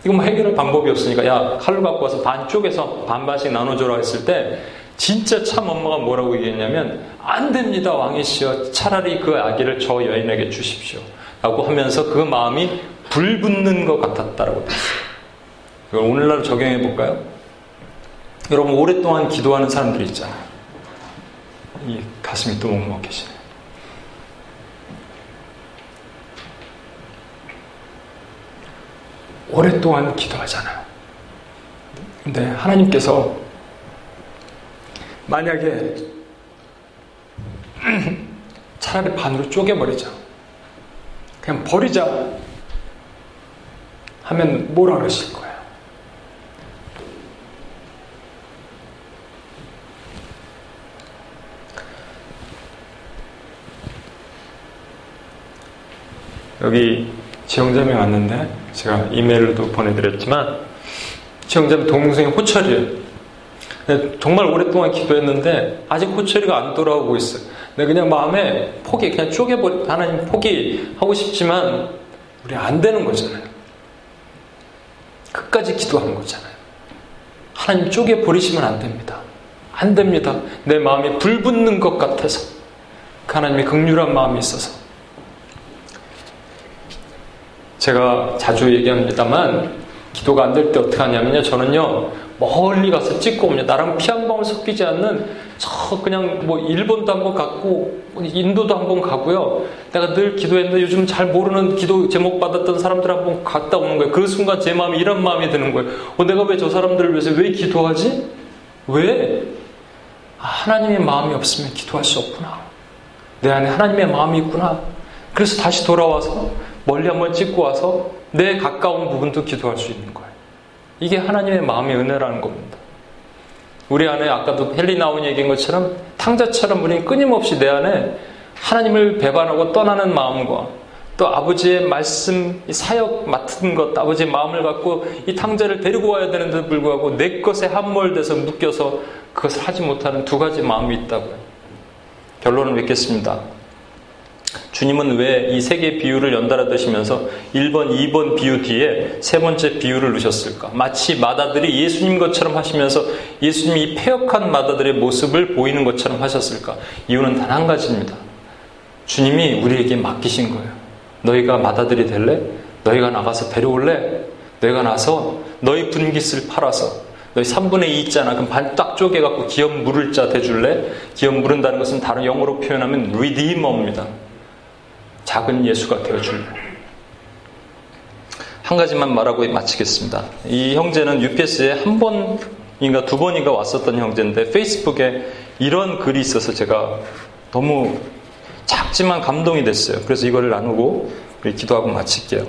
이거 뭐 해결할 방법이 없으니까 야 칼로 갖고 와서 반쪽에서 반반씩 나눠줘라 했을 때 진짜 참 엄마가 뭐라고 얘기했냐면 안 됩니다 왕이시여 차라리 그 아기를 저 여인에게 주십시오 라고 하면서 그 마음이 불붙는 것 같았다라고 됐어요. 이걸 오늘날 적용해 볼까요? 여러분 오랫동안 기도하는 사람들이 있잖아요. 이 가슴이 또 먹먹해지네. 오랫동안 기도하잖아요. 근데 하나님께서 만약에 차라리 반으로 쪼개버리자. 그냥 버리자 하면 뭐라 그러실 거예요? 여기 지영자매 왔는데 제가 이메일로도 보내드렸지만 지영자매 동생이 호철이에요. 정말 오랫동안 기도했는데 아직 호철이가 안 돌아오고 있어요. 내가 그냥 마음에 포기, 그냥 쪼개버리, 하나님 포기하고 싶지만 우리 안 되는 거잖아요. 끝까지 기도하는 거잖아요. 하나님 쪼개버리시면 안 됩니다. 안 됩니다. 내 마음이 불붙는 것 같아서. 그 하나님의 극률한 마음이 있어서. 제가 자주 얘기합니다만, 기도가 안 될 때 어떻게 하냐면요. 저는요, 멀리 가서 찍고 옵니다. 나랑 피 한 방울 섞이지 않는 저 그냥 뭐 일본도 한번 갔고 인도도 한번 가고요. 내가 늘 기도했는데 요즘 잘 모르는 기도 제목 받았던 사람들 한번 갔다 오는 거예요. 그 순간 제 마음이 이런 마음이 드는 거예요. 어, 내가 왜 저 사람들을 위해서 왜 기도하지? 왜? 아, 하나님의 마음이 없으면 기도할 수 없구나. 내 안에 하나님의 마음이 있구나. 그래서 다시 돌아와서 멀리 한번 찍고 와서 내 가까운 부분도 기도할 수 있는 거예요. 이게 하나님의 마음의 은혜라는 겁니다. 우리 안에 아까도 헬리 나온 얘기인 것처럼 탕자처럼 우리는 끊임없이 내 안에 하나님을 배반하고 떠나는 마음과 또 아버지의 말씀, 사역 맡은 것, 아버지의 마음을 갖고 이 탕자를 데리고 와야 되는데도 불구하고 내 것에 함몰돼서 묶여서 그것을 하지 못하는 두 가지 마음이 있다고요. 결론을 맺겠습니다. 주님은 왜 이 세 개의 비유를 연달아 드시면서 1번, 2번 비유 뒤에 세 번째 비유를 넣으셨을까? 마치 마다들이 예수님 것처럼 하시면서 예수님이 이 폐역한 마다들의 모습을 보이는 것처럼 하셨을까? 이유는 단 한 가지입니다. 주님이 우리에게 맡기신 거예요. 너희가 마다들이 될래? 너희가 나가서 데려올래? 너희가 나서 너희 분깃을 팔아서 너희 3분의 2 있잖아. 그럼 반 딱 쪼개갖고 기업 물을 자 대줄래? 기업 물은다는 것은 다른 영어로 표현하면 리디머입니다. 작은 예수가 되어줄래. 한 가지만 말하고 마치겠습니다. 이 형제는 UPS에 한 번인가 두 번인가 왔었던 형제인데 페이스북에 이런 글이 있어서 제가 너무 작지만 감동이 됐어요. 그래서 이거를 나누고 기도하고 마칠게요.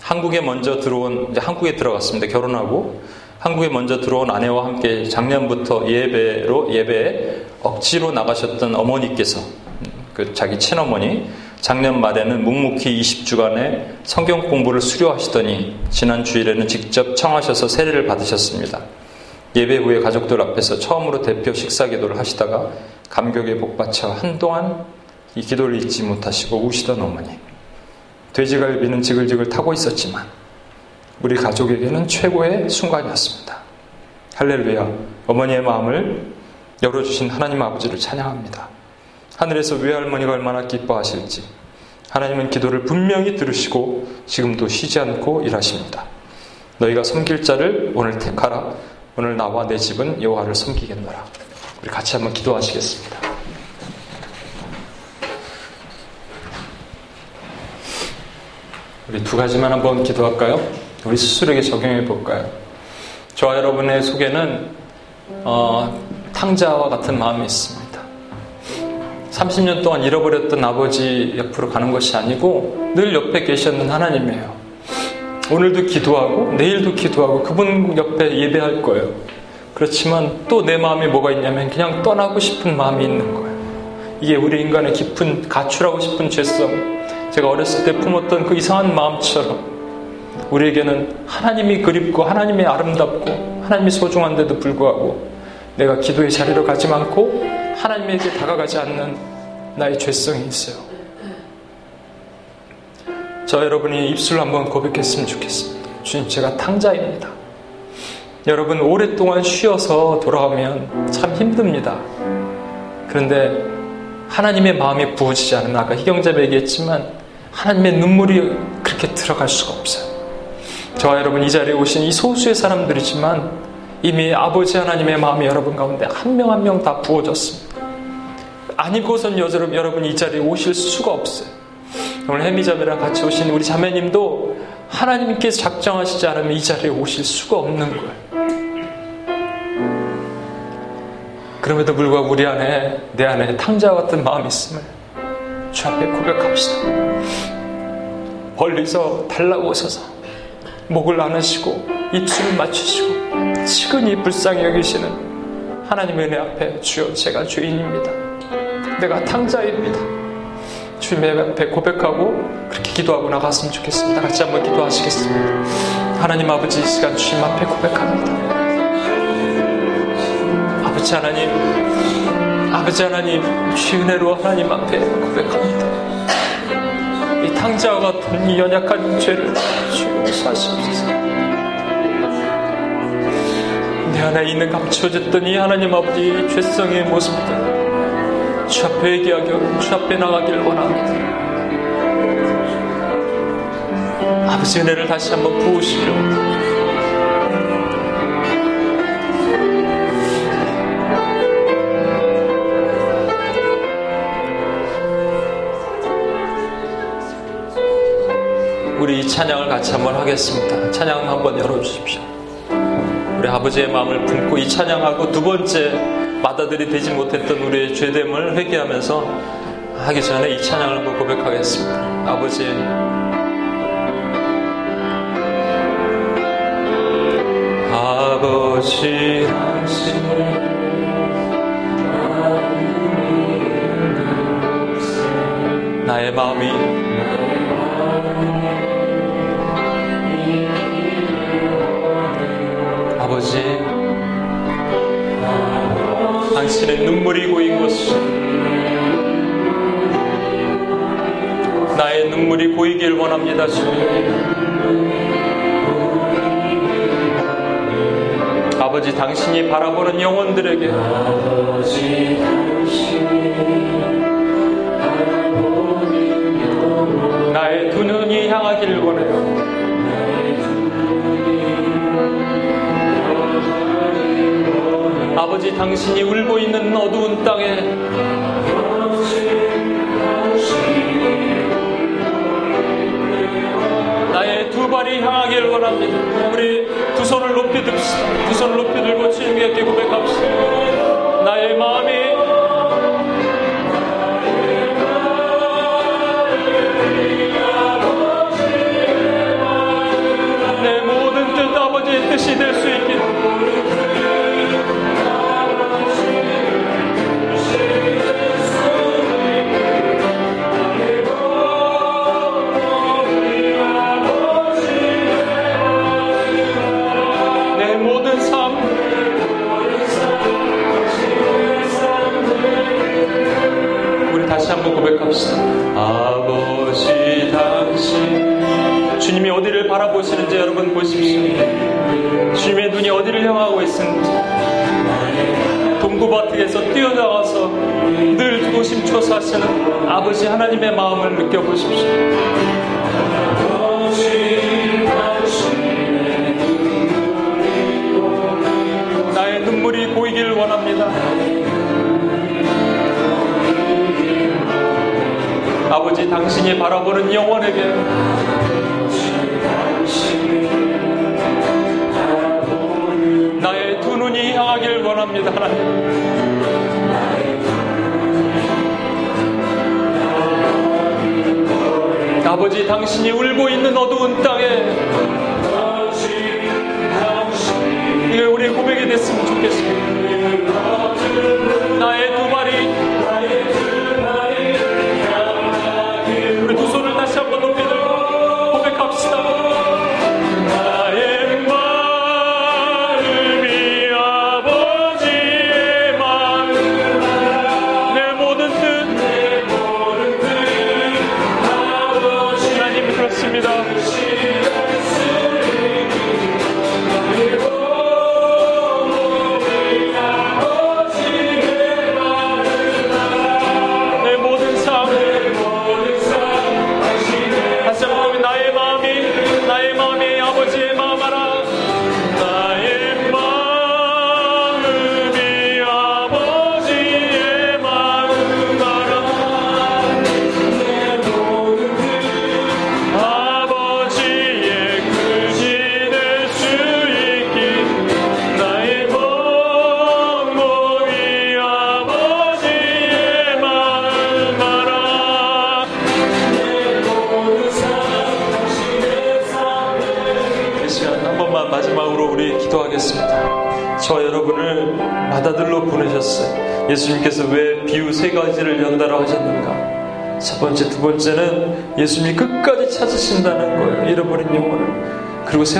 한국에 먼저 들어온 이제 한국에 들어갔습니다. 결혼하고 한국에 먼저 들어온 아내와 함께 작년부터 예배로 예배에 억지로 나가셨던 어머니께서 그 자기 친어머니 작년 말에는 묵묵히 20주간의 성경 공부를 수료하시더니 지난 주일에는 직접 청하셔서 세례를 받으셨습니다. 예배 후에 가족들 앞에서 처음으로 대표 식사 기도를 하시다가 감격에 복받쳐 한동안 이 기도를 잊지 못하시고 우시던 어머니. 돼지갈비는 지글지글 타고 있었지만 우리 가족에게는 최고의 순간이었습니다. 할렐루야. 어머니의 마음을 열어주신 하나님 아버지를 찬양합니다. 하늘에서 외할머니가 얼마나 기뻐하실지 하나님은 기도를 분명히 들으시고 지금도 쉬지 않고 일하십니다. 너희가 섬길 자를 오늘 택하라. 오늘 나와 내 집은 여호와를 섬기겠노라. 우리 같이 한번 기도하시겠습니다. 우리 두 가지만 한번 기도할까요? 우리 스스로에게 적용해 볼까요? 저와 여러분의 속에는 어, 탕자와 같은 마음이 있습니다. 30년 동안 잃어버렸던 아버지 옆으로 가는 것이 아니고 늘 옆에 계셨는 하나님이에요. 오늘도 기도하고 내일도 기도하고 그분 옆에 예배할 거예요. 그렇지만 또 내 마음에 뭐가 있냐면 그냥 떠나고 싶은 마음이 있는 거예요. 이게 우리 인간의 깊은 가출하고 싶은 죄성. 제가 어렸을 때 품었던 그 이상한 마음처럼 우리에게는 하나님이 그립고 하나님이 아름답고 하나님이 소중한데도 불구하고 내가 기도의 자리로 가지 않고 하나님에게 다가가지 않는 나의 죄성이 있어요. 저 여러분이 입술로 한번 고백했으면 좋겠습니다. 주님, 제가 탕자입니다. 여러분, 오랫동안 쉬어서 돌아오면 참 힘듭니다. 그런데 하나님의 마음이 부어지지 않은 아까 희경자매 얘기했지만 하나님의 눈물이 그렇게 들어갈 수가 없어요. 저와 여러분 이 자리에 오신 이 소수의 사람들이지만 이미 아버지 하나님의 마음이 여러분 가운데 한 명 한 명 다 부어졌습니다. 아니고선 여러분, 여러분 이 자리에 오실 수가 없어요. 오늘 해미자매랑 같이 오신 우리 자매님도 하나님께서 작정하시지 않으면 이 자리에 오실 수가 없는 거예요. 그럼에도 불구하고 우리 안에, 내 안에 탕자와 같은 마음이 있음을 주 앞에 고백합시다. 멀리서 달라고 오셔서 목을 나누시고 입술을 맞추시고 치근히 불쌍히 여기시는 하나님의 은혜 앞에 주여 제가 죄인입니다. 내가 탕자입니다. 주님의 앞에 고백하고 그렇게 기도하고 나갔으면 좋겠습니다. 같이 한번 기도하시겠습니다. 하나님 아버지 이 시간 주님 앞에 고백합니다. 아버지 하나님, 아버지 하나님, 주의 은혜로 하나님 앞에 고백합니다. 이 탕자와 같은 이 연약한 죄를 주 용서하시옵소서. 내 안에 있는 감추어졌던 이 하나님 아버지 죄성의 모습들 주 앞에 얘기하며 주 앞에 나가길 원합니다. 아버지 은혜를 다시 한번 부으시려 우리 이 찬양을 같이 한번 하겠습니다. 찬양 한번 열어주십시오. 우리 아버지의 마음을 품고 이 찬양하고 두 번째 받아들이 되지 못했던 우리의 죄됨을 회개하면서 하기 전에 이 찬양을 한번 고백하겠습니다. 아버지 아버지 나의 마음이 당신의 눈물이 고인 것이 나의 눈물이 고이길 원합니다 주님. 아버지 당신이 바라보는 영혼들에게 나의 아버지 당신이 울고 있는 어두운 땅에 나의 두 발이 향하길 원합니다. 우리 두 손을 높이 듭시다. 두 손을 높이 들고 주님께 고백합시다. 나의 마음이 하나님의 마음을 느껴보십시오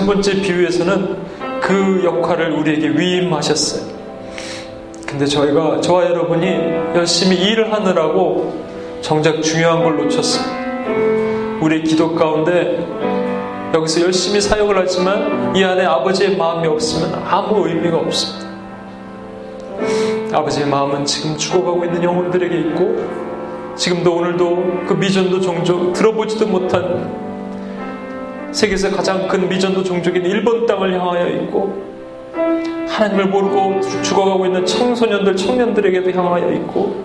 번째 비유에서는 그 역할을 우리에게 위임하셨어요. 근데 저희가, 저와 여러분이 열심히 일을 하느라고 정작 중요한 걸 놓쳤어요. 우리의 기도 가운데 여기서 열심히 사역을 하지만 이 안에 아버지의 마음이 없으면 아무 의미가 없습니다. 아버지의 마음은 지금 죽어가고 있는 영혼들에게 있고 지금도 오늘도 그 미전도 종족 들어보지도 못한 세계에서 가장 큰 미전도 종족인 일본 땅을 향하여 있고 하나님을 모르고 죽어가고 있는 청소년들 청년들에게도 향하여 있고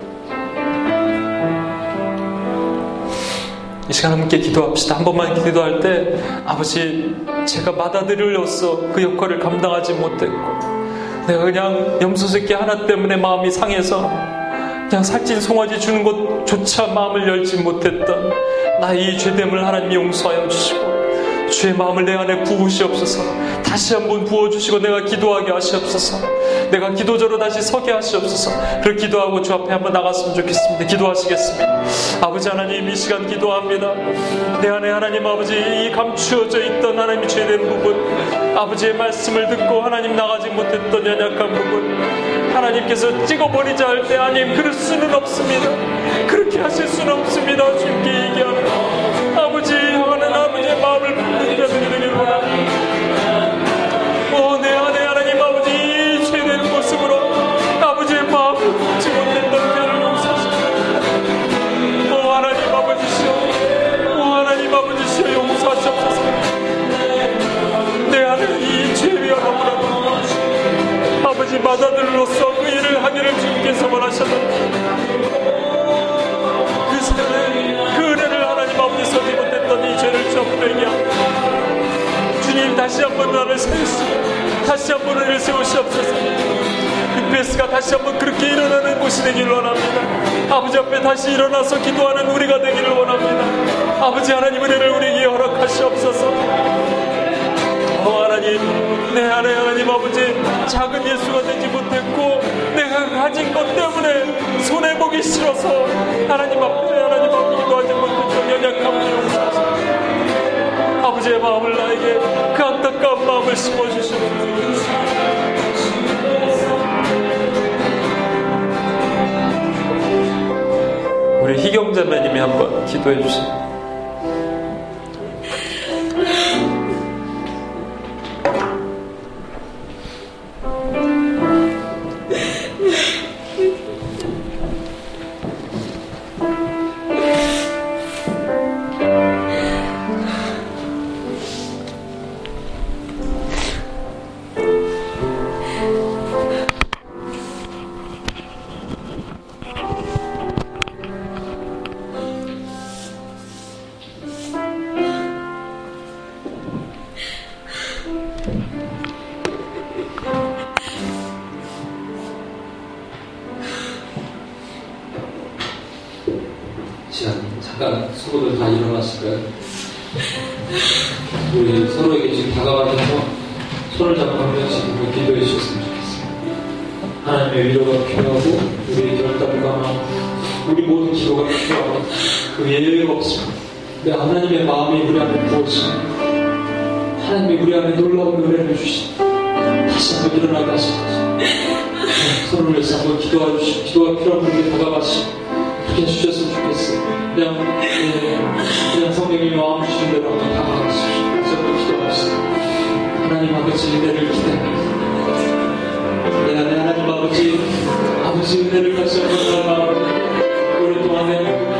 이 시간 함께 기도합시다. 한 번만 기도할 때 아버지 제가 받아들일로써 그 역할을 감당하지 못했고 내가 그냥 염소 새끼 하나 때문에 마음이 상해서 그냥 살찐 송아지 주는 것조차 마음을 열지 못했던 나의 죄됨을 하나님 용서하여 주시고 주의 마음을 내 안에 부으시옵소서. 다시 한번 부어주시고 내가 기도하게 하시옵소서. 내가 기도자로 다시 서게 하시옵소서. 그렇게 기도하고 주 앞에 한번 나갔으면 좋겠습니다. 기도하시겠습니다. 아버지 하나님 이 시간 기도합니다. 내 안에 하나님 아버지 이 감추어져 있던 하나님이 죄된 부분 아버지의 말씀을 듣고 하나님 나가지 못했던 연약한 부분 하나님께서 찍어버리자 할때 아님 그럴 수는 없습니다. 그렇게 하실 수는 없습니다. 주님께 얘기하는 아버지 하는 아버지의 마음을 붙는 자들이 되길 원합니다. 오, 내 안에 하나님 아버지 이 죄된 모습으로 아버지의 마음을 붙지 못했던 죄를 용서하시옵소서. 오 하나님 아버지시여 오 하나님 아버지시여 용서하시옵소서. 내 안에 이 죄위와 너무나도 아버지 마다들로서 그 일을 하기를 주님께서 원하셨던 하나님 아버지 서지 못했던 이 죄를 전부에게 주님 다시 한번 나를 세우시고 다시 한번 은혜를 세우시옵소서. 그 베스가 다시 한번 그렇게 일어나는 곳이 되기를 원합니다. 아버지 앞에 다시 일어나서 기도하는 우리가 되기를 원합니다. 아버지 하나님 은혜를 우리에게 허락하시옵소서. 오 하나님 내 안에 하나님 아버지 작은 예수가 되지 못했고 내가 가진 것 때문에 손해보기 싫어서 하나님 앞에 하나님 앞에 기도하지 못했던 연약함을 용서하소서 아버지의 마음을 나에게 그 안타까운 마음을 심어주시옵소서 우리 희경자매님이 한번 기도해. 시 위로가 필요하고 우리의 결단과 우리 모든 기도가 필요하고 그 예외가 없습니다. 내 하나님의 마음이 우리 안에 부어지고 하나님이 우리 안에 놀라운 은혜를 주시고 다시 한번 일어나게 하시옵소서 손을 위해서 한번 기도해 주시고 기도가 필요한 분에게 다가가시고 그렇게 해주셨으면 좋겠어요. 그냥, 예, 그냥 성령이 마음 주신 대로 한번. 다시 한번 기도합시다. 하나님 아버지 은혜를 기대합니다. 하나님 아버지, 아버지 은혜를 다시 한번 나아가고 오랫동안에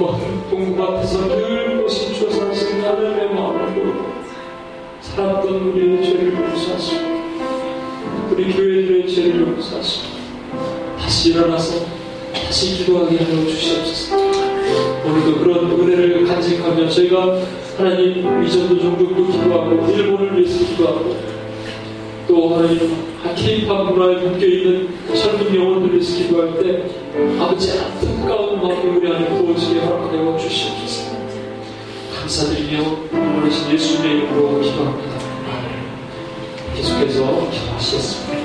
뭐 동굴 앞에서 늘 고심조사 하신 하나님의 마음으로 살았던 우리의 죄를 용서하시고 우리 교회들의 죄를 용서하시고 다시 일어나서 다시 기도하게 하여 주시옵소서. 오늘도 그런 은혜를 간직하며 저희가 하나님 이전도 종족도 기도하고 일본을 위해서 기도하고 또 하나님 그 케이팝으로 묶여있는 젊은 영혼들을 기도할 때 아버지 안타까운 마음을 우리 안에 부어지게 허락하여 주시옵소서. 감사드리며 우리 예수님의 이름으로 기도합니다. 계속해서 기도하시겠습니다.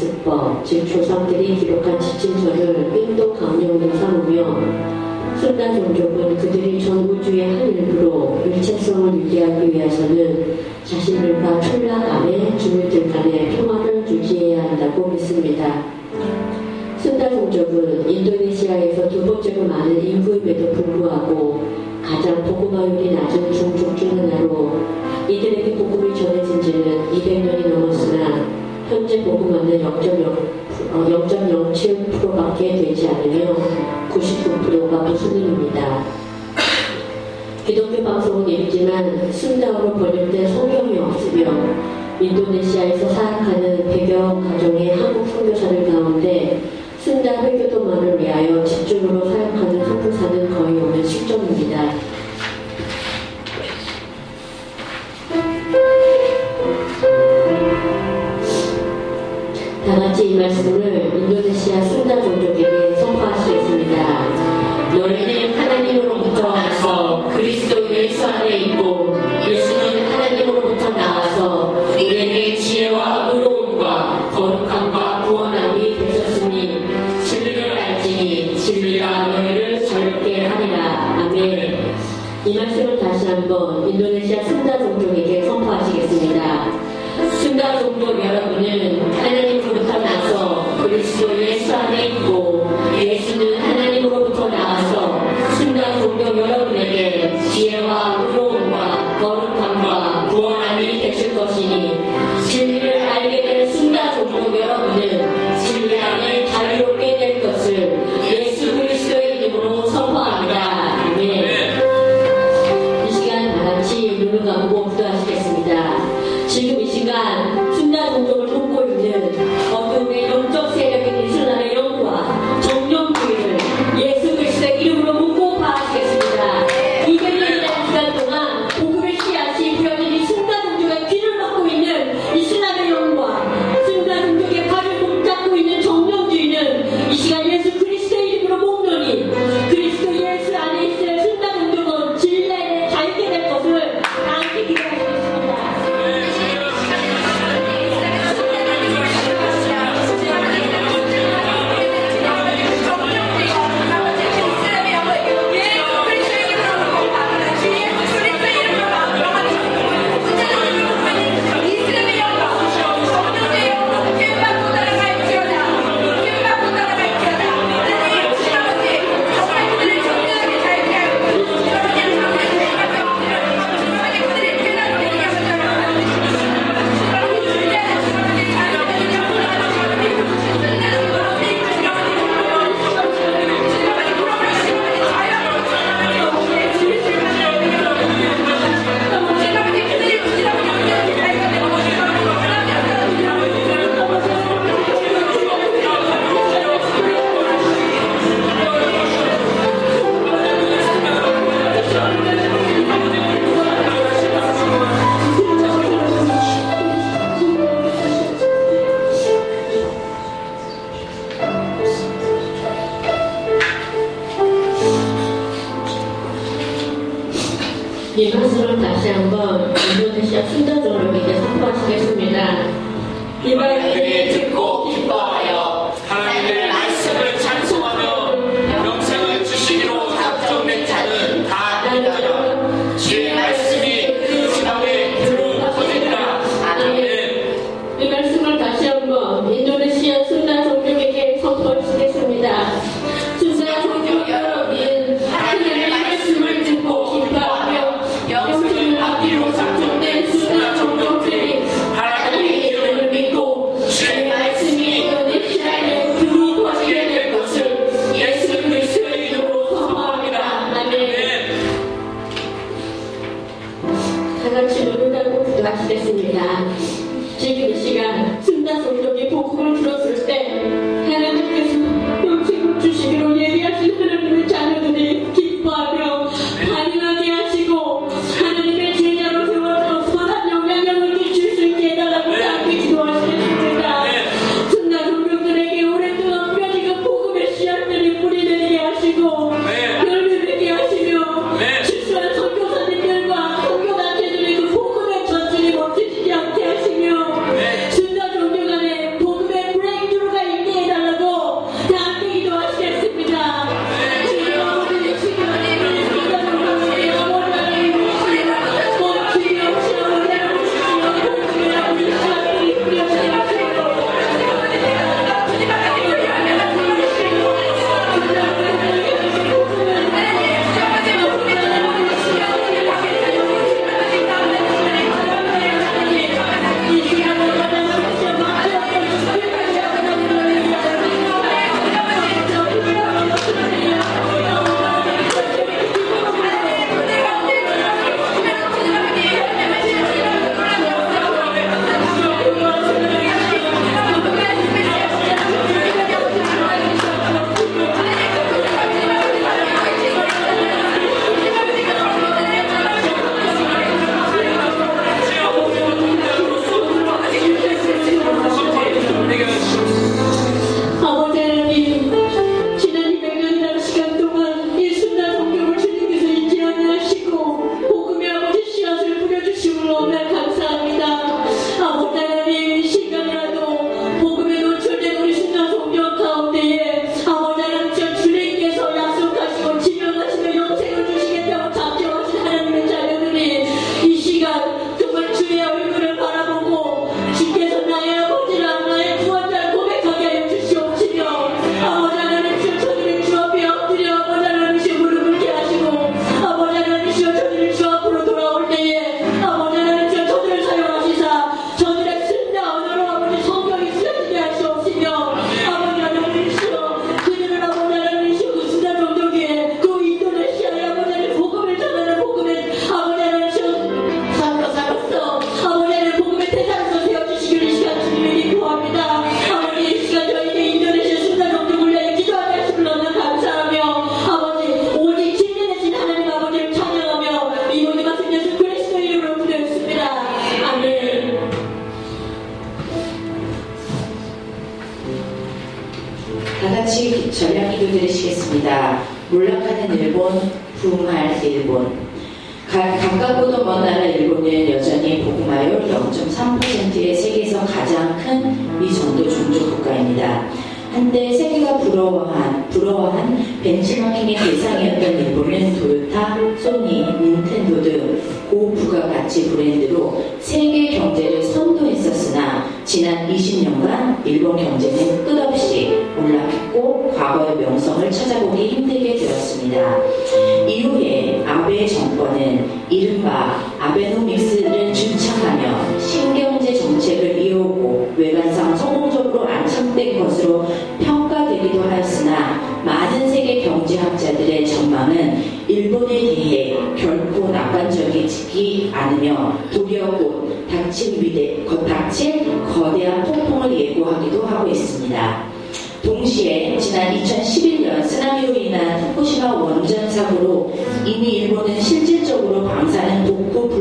관습법, 즉 조상들이 기록한 지친서를 삥도 강령으로 삼으며 순나 종족은 그들이 전 우주의 한 일부로 일체성을 유지하기 위해서는 자신들과 촌락 안에 주민들 간의 평화를 유지해야 한다고 믿습니다. 순나 종족은 인도네시아에서 두 번째로 많은 인구임에도 불구하고 가장 보고가율이 낮은 종족 중 하나로 이들에게 복음이 전해진 지는 200년이 실제 보금만은 0.0, 0.07%밖에 되지 않으며 99%가 무슬림입니다. 기독교 방송은 있지만 순다으로 번역된 성경이 없으며 인도네시아에서 사악하는 배경 가정의 한국 선교사들 가운데 순다 회교도만을 위하여 집중으로 사역하는 선교사는 거의 없는 실정입니다. 말씀을 인도네시아 순다주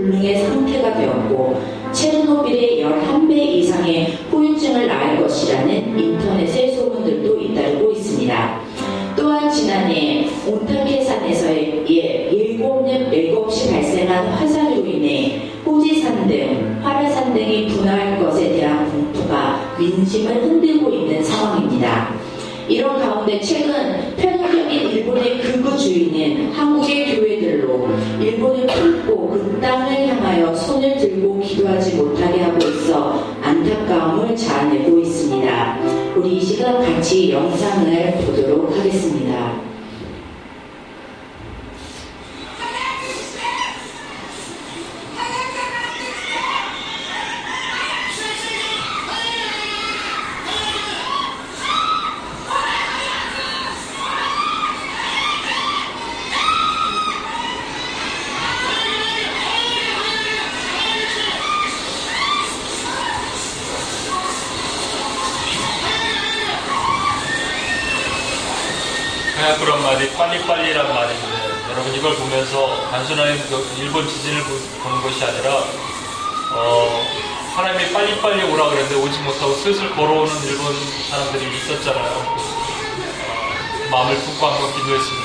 불능의 상태가 되었고 체르노빌의 11배 이상의 후유증을 낳을 것이라는 인터넷의 소문들도 잇따르고 있습니다. 또한 지난해 온타케산에서의 7시 예, 발생한 화산으로 인해 호지산 등 화라산 등이 분화할 것에 대한 공포가 민심을 흔들고 있는 상황입니다. 이런 가운데 최근 땅을 향하여 손을 들고 기도하지 못하게 하고 있어 안타까움을 자아내고 있습니다. 우리 이 시간 같이 영상을 보도록 하겠습니다. 슬슬 걸어오는 일본 사람들이 있었잖아요. 마음을 품고 한번 기도했습니다.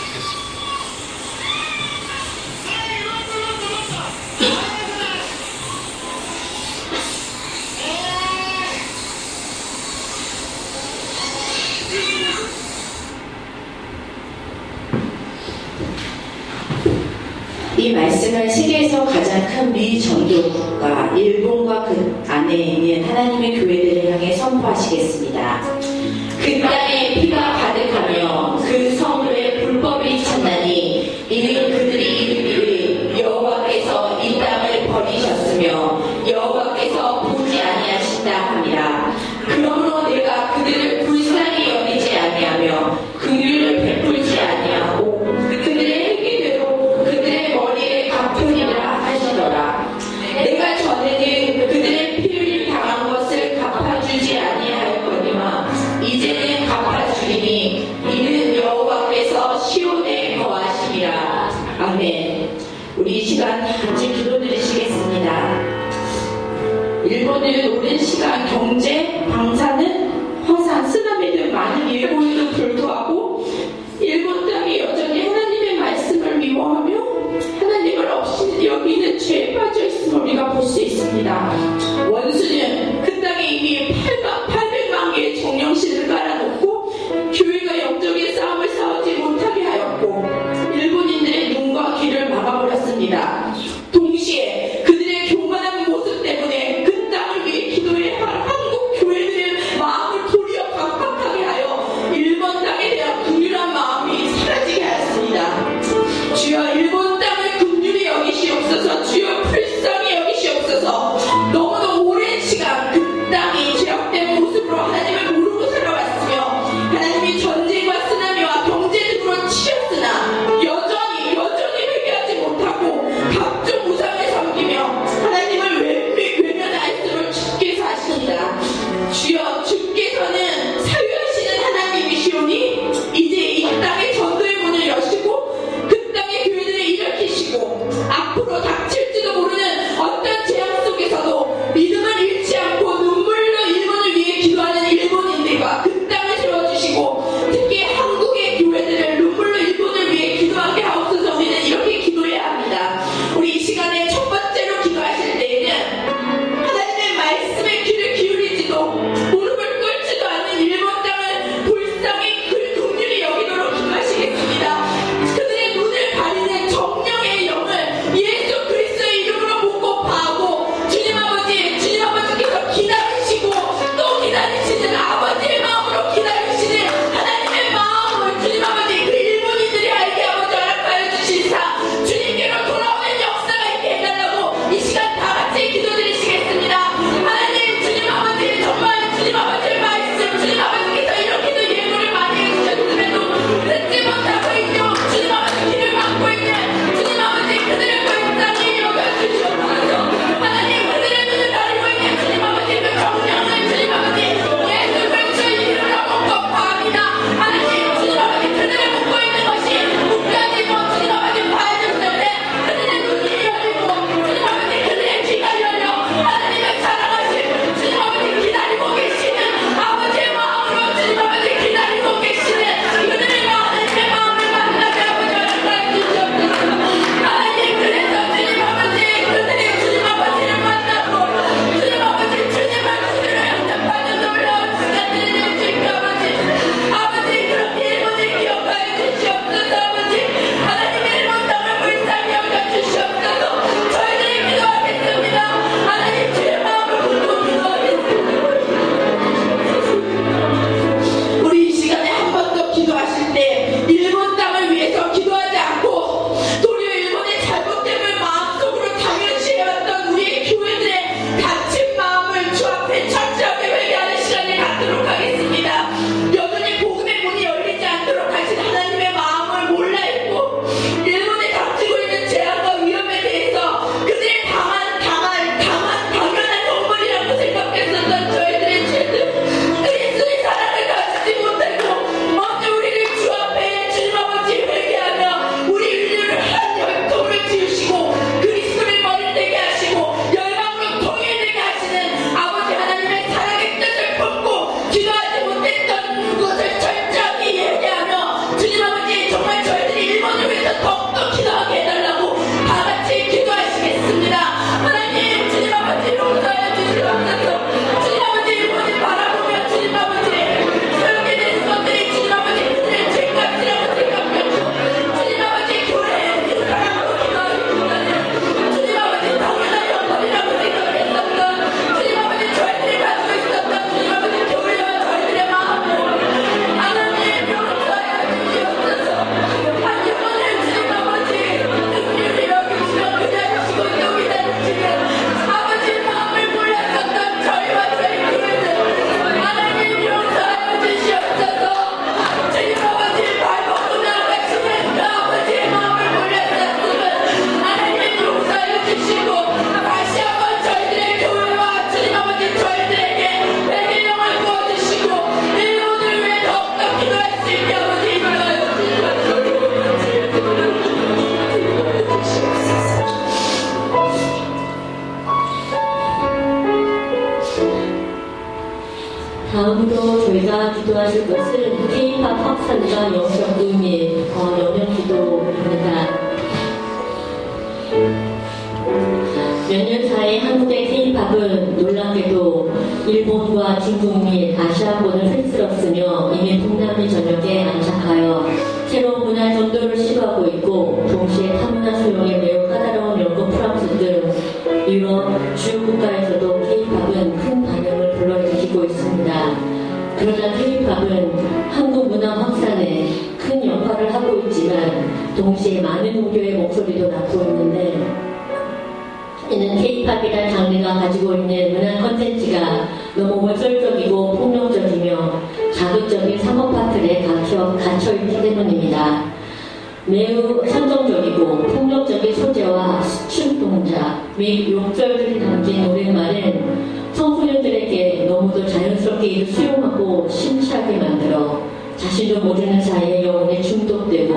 매우 선정적이고 폭력적인 소재와 춤 동작 및 욕설들이 담긴 노랫말은 청소년들에게 너무도 자연스럽게 이를 수용하고 심취하게 만들어 자신도 모르는 사이에 영혼에 중독되고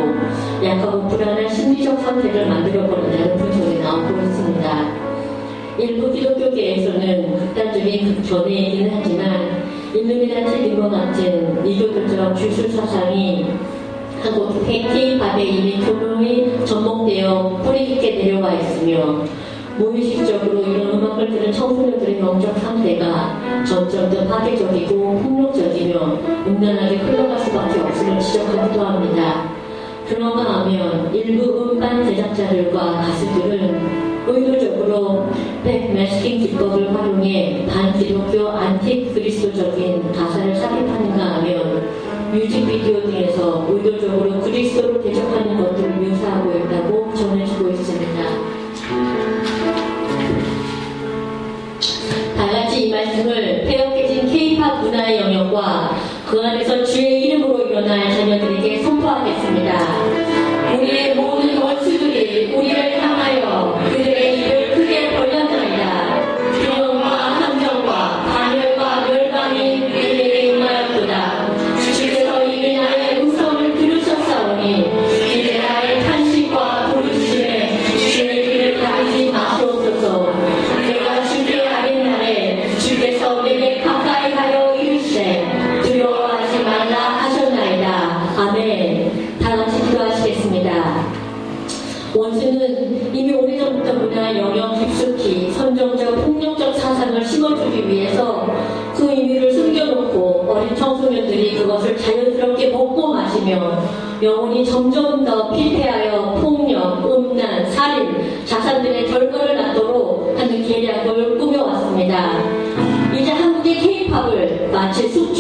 약하고 불안한 심리적 상태를 만들어버린다는 분석이 나오고 있습니다. 일부 기독교계에서는 극단적인 극전이긴 하지만 일루미나티 등과 같은 이교도적 주술 사상이 한국 K-팝에 이미 교묘히 접목되어 뿌리 깊게 내려와 있으며 무의식적으로 이런 음악을 들은 청소년들의 영적 상태가 점점 더 파괴적이고 폭력적이며 음란하게 흘러갈 수밖에 없음을 지적하기도 합니다. 그런가 하면 일부 음반 제작자들과 가수들은 의도적으로 backmasking 기법을 활용해 반기독교 안티 그리스도적인 가사를 삽입하는가 하면 뮤직비디오 등에서 의도적으로 그리스도를 대적하는 것들을 묘사하고 있다고 전해지고 있습니다. 다같이 이 말씀을 폐역해진 K-팝 문화의 영역과 그 안에서 주의 이름으로 일어날 자녀들에게 선포하겠습니다. 우리의 모든 원수들이 우리를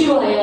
마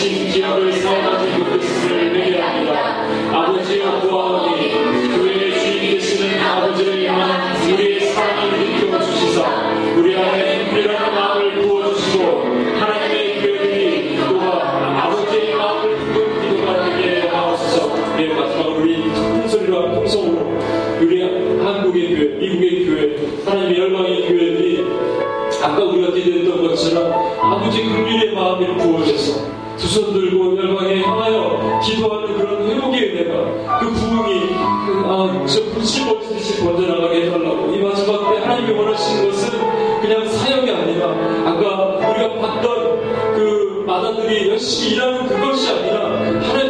Thank you. 두손 들고 열방에 향하여 기도하는 그런 회복의 은혜가 그 부흥이 아, 저 불씨가 없듯이 번져나가게 해달라고. 이 마지막 때 하나님이 원하시는 것은 그냥 사형이 아니라 아까 우리가 봤던 그 마다들이 열심히 일하는 그것이 아니라 하나님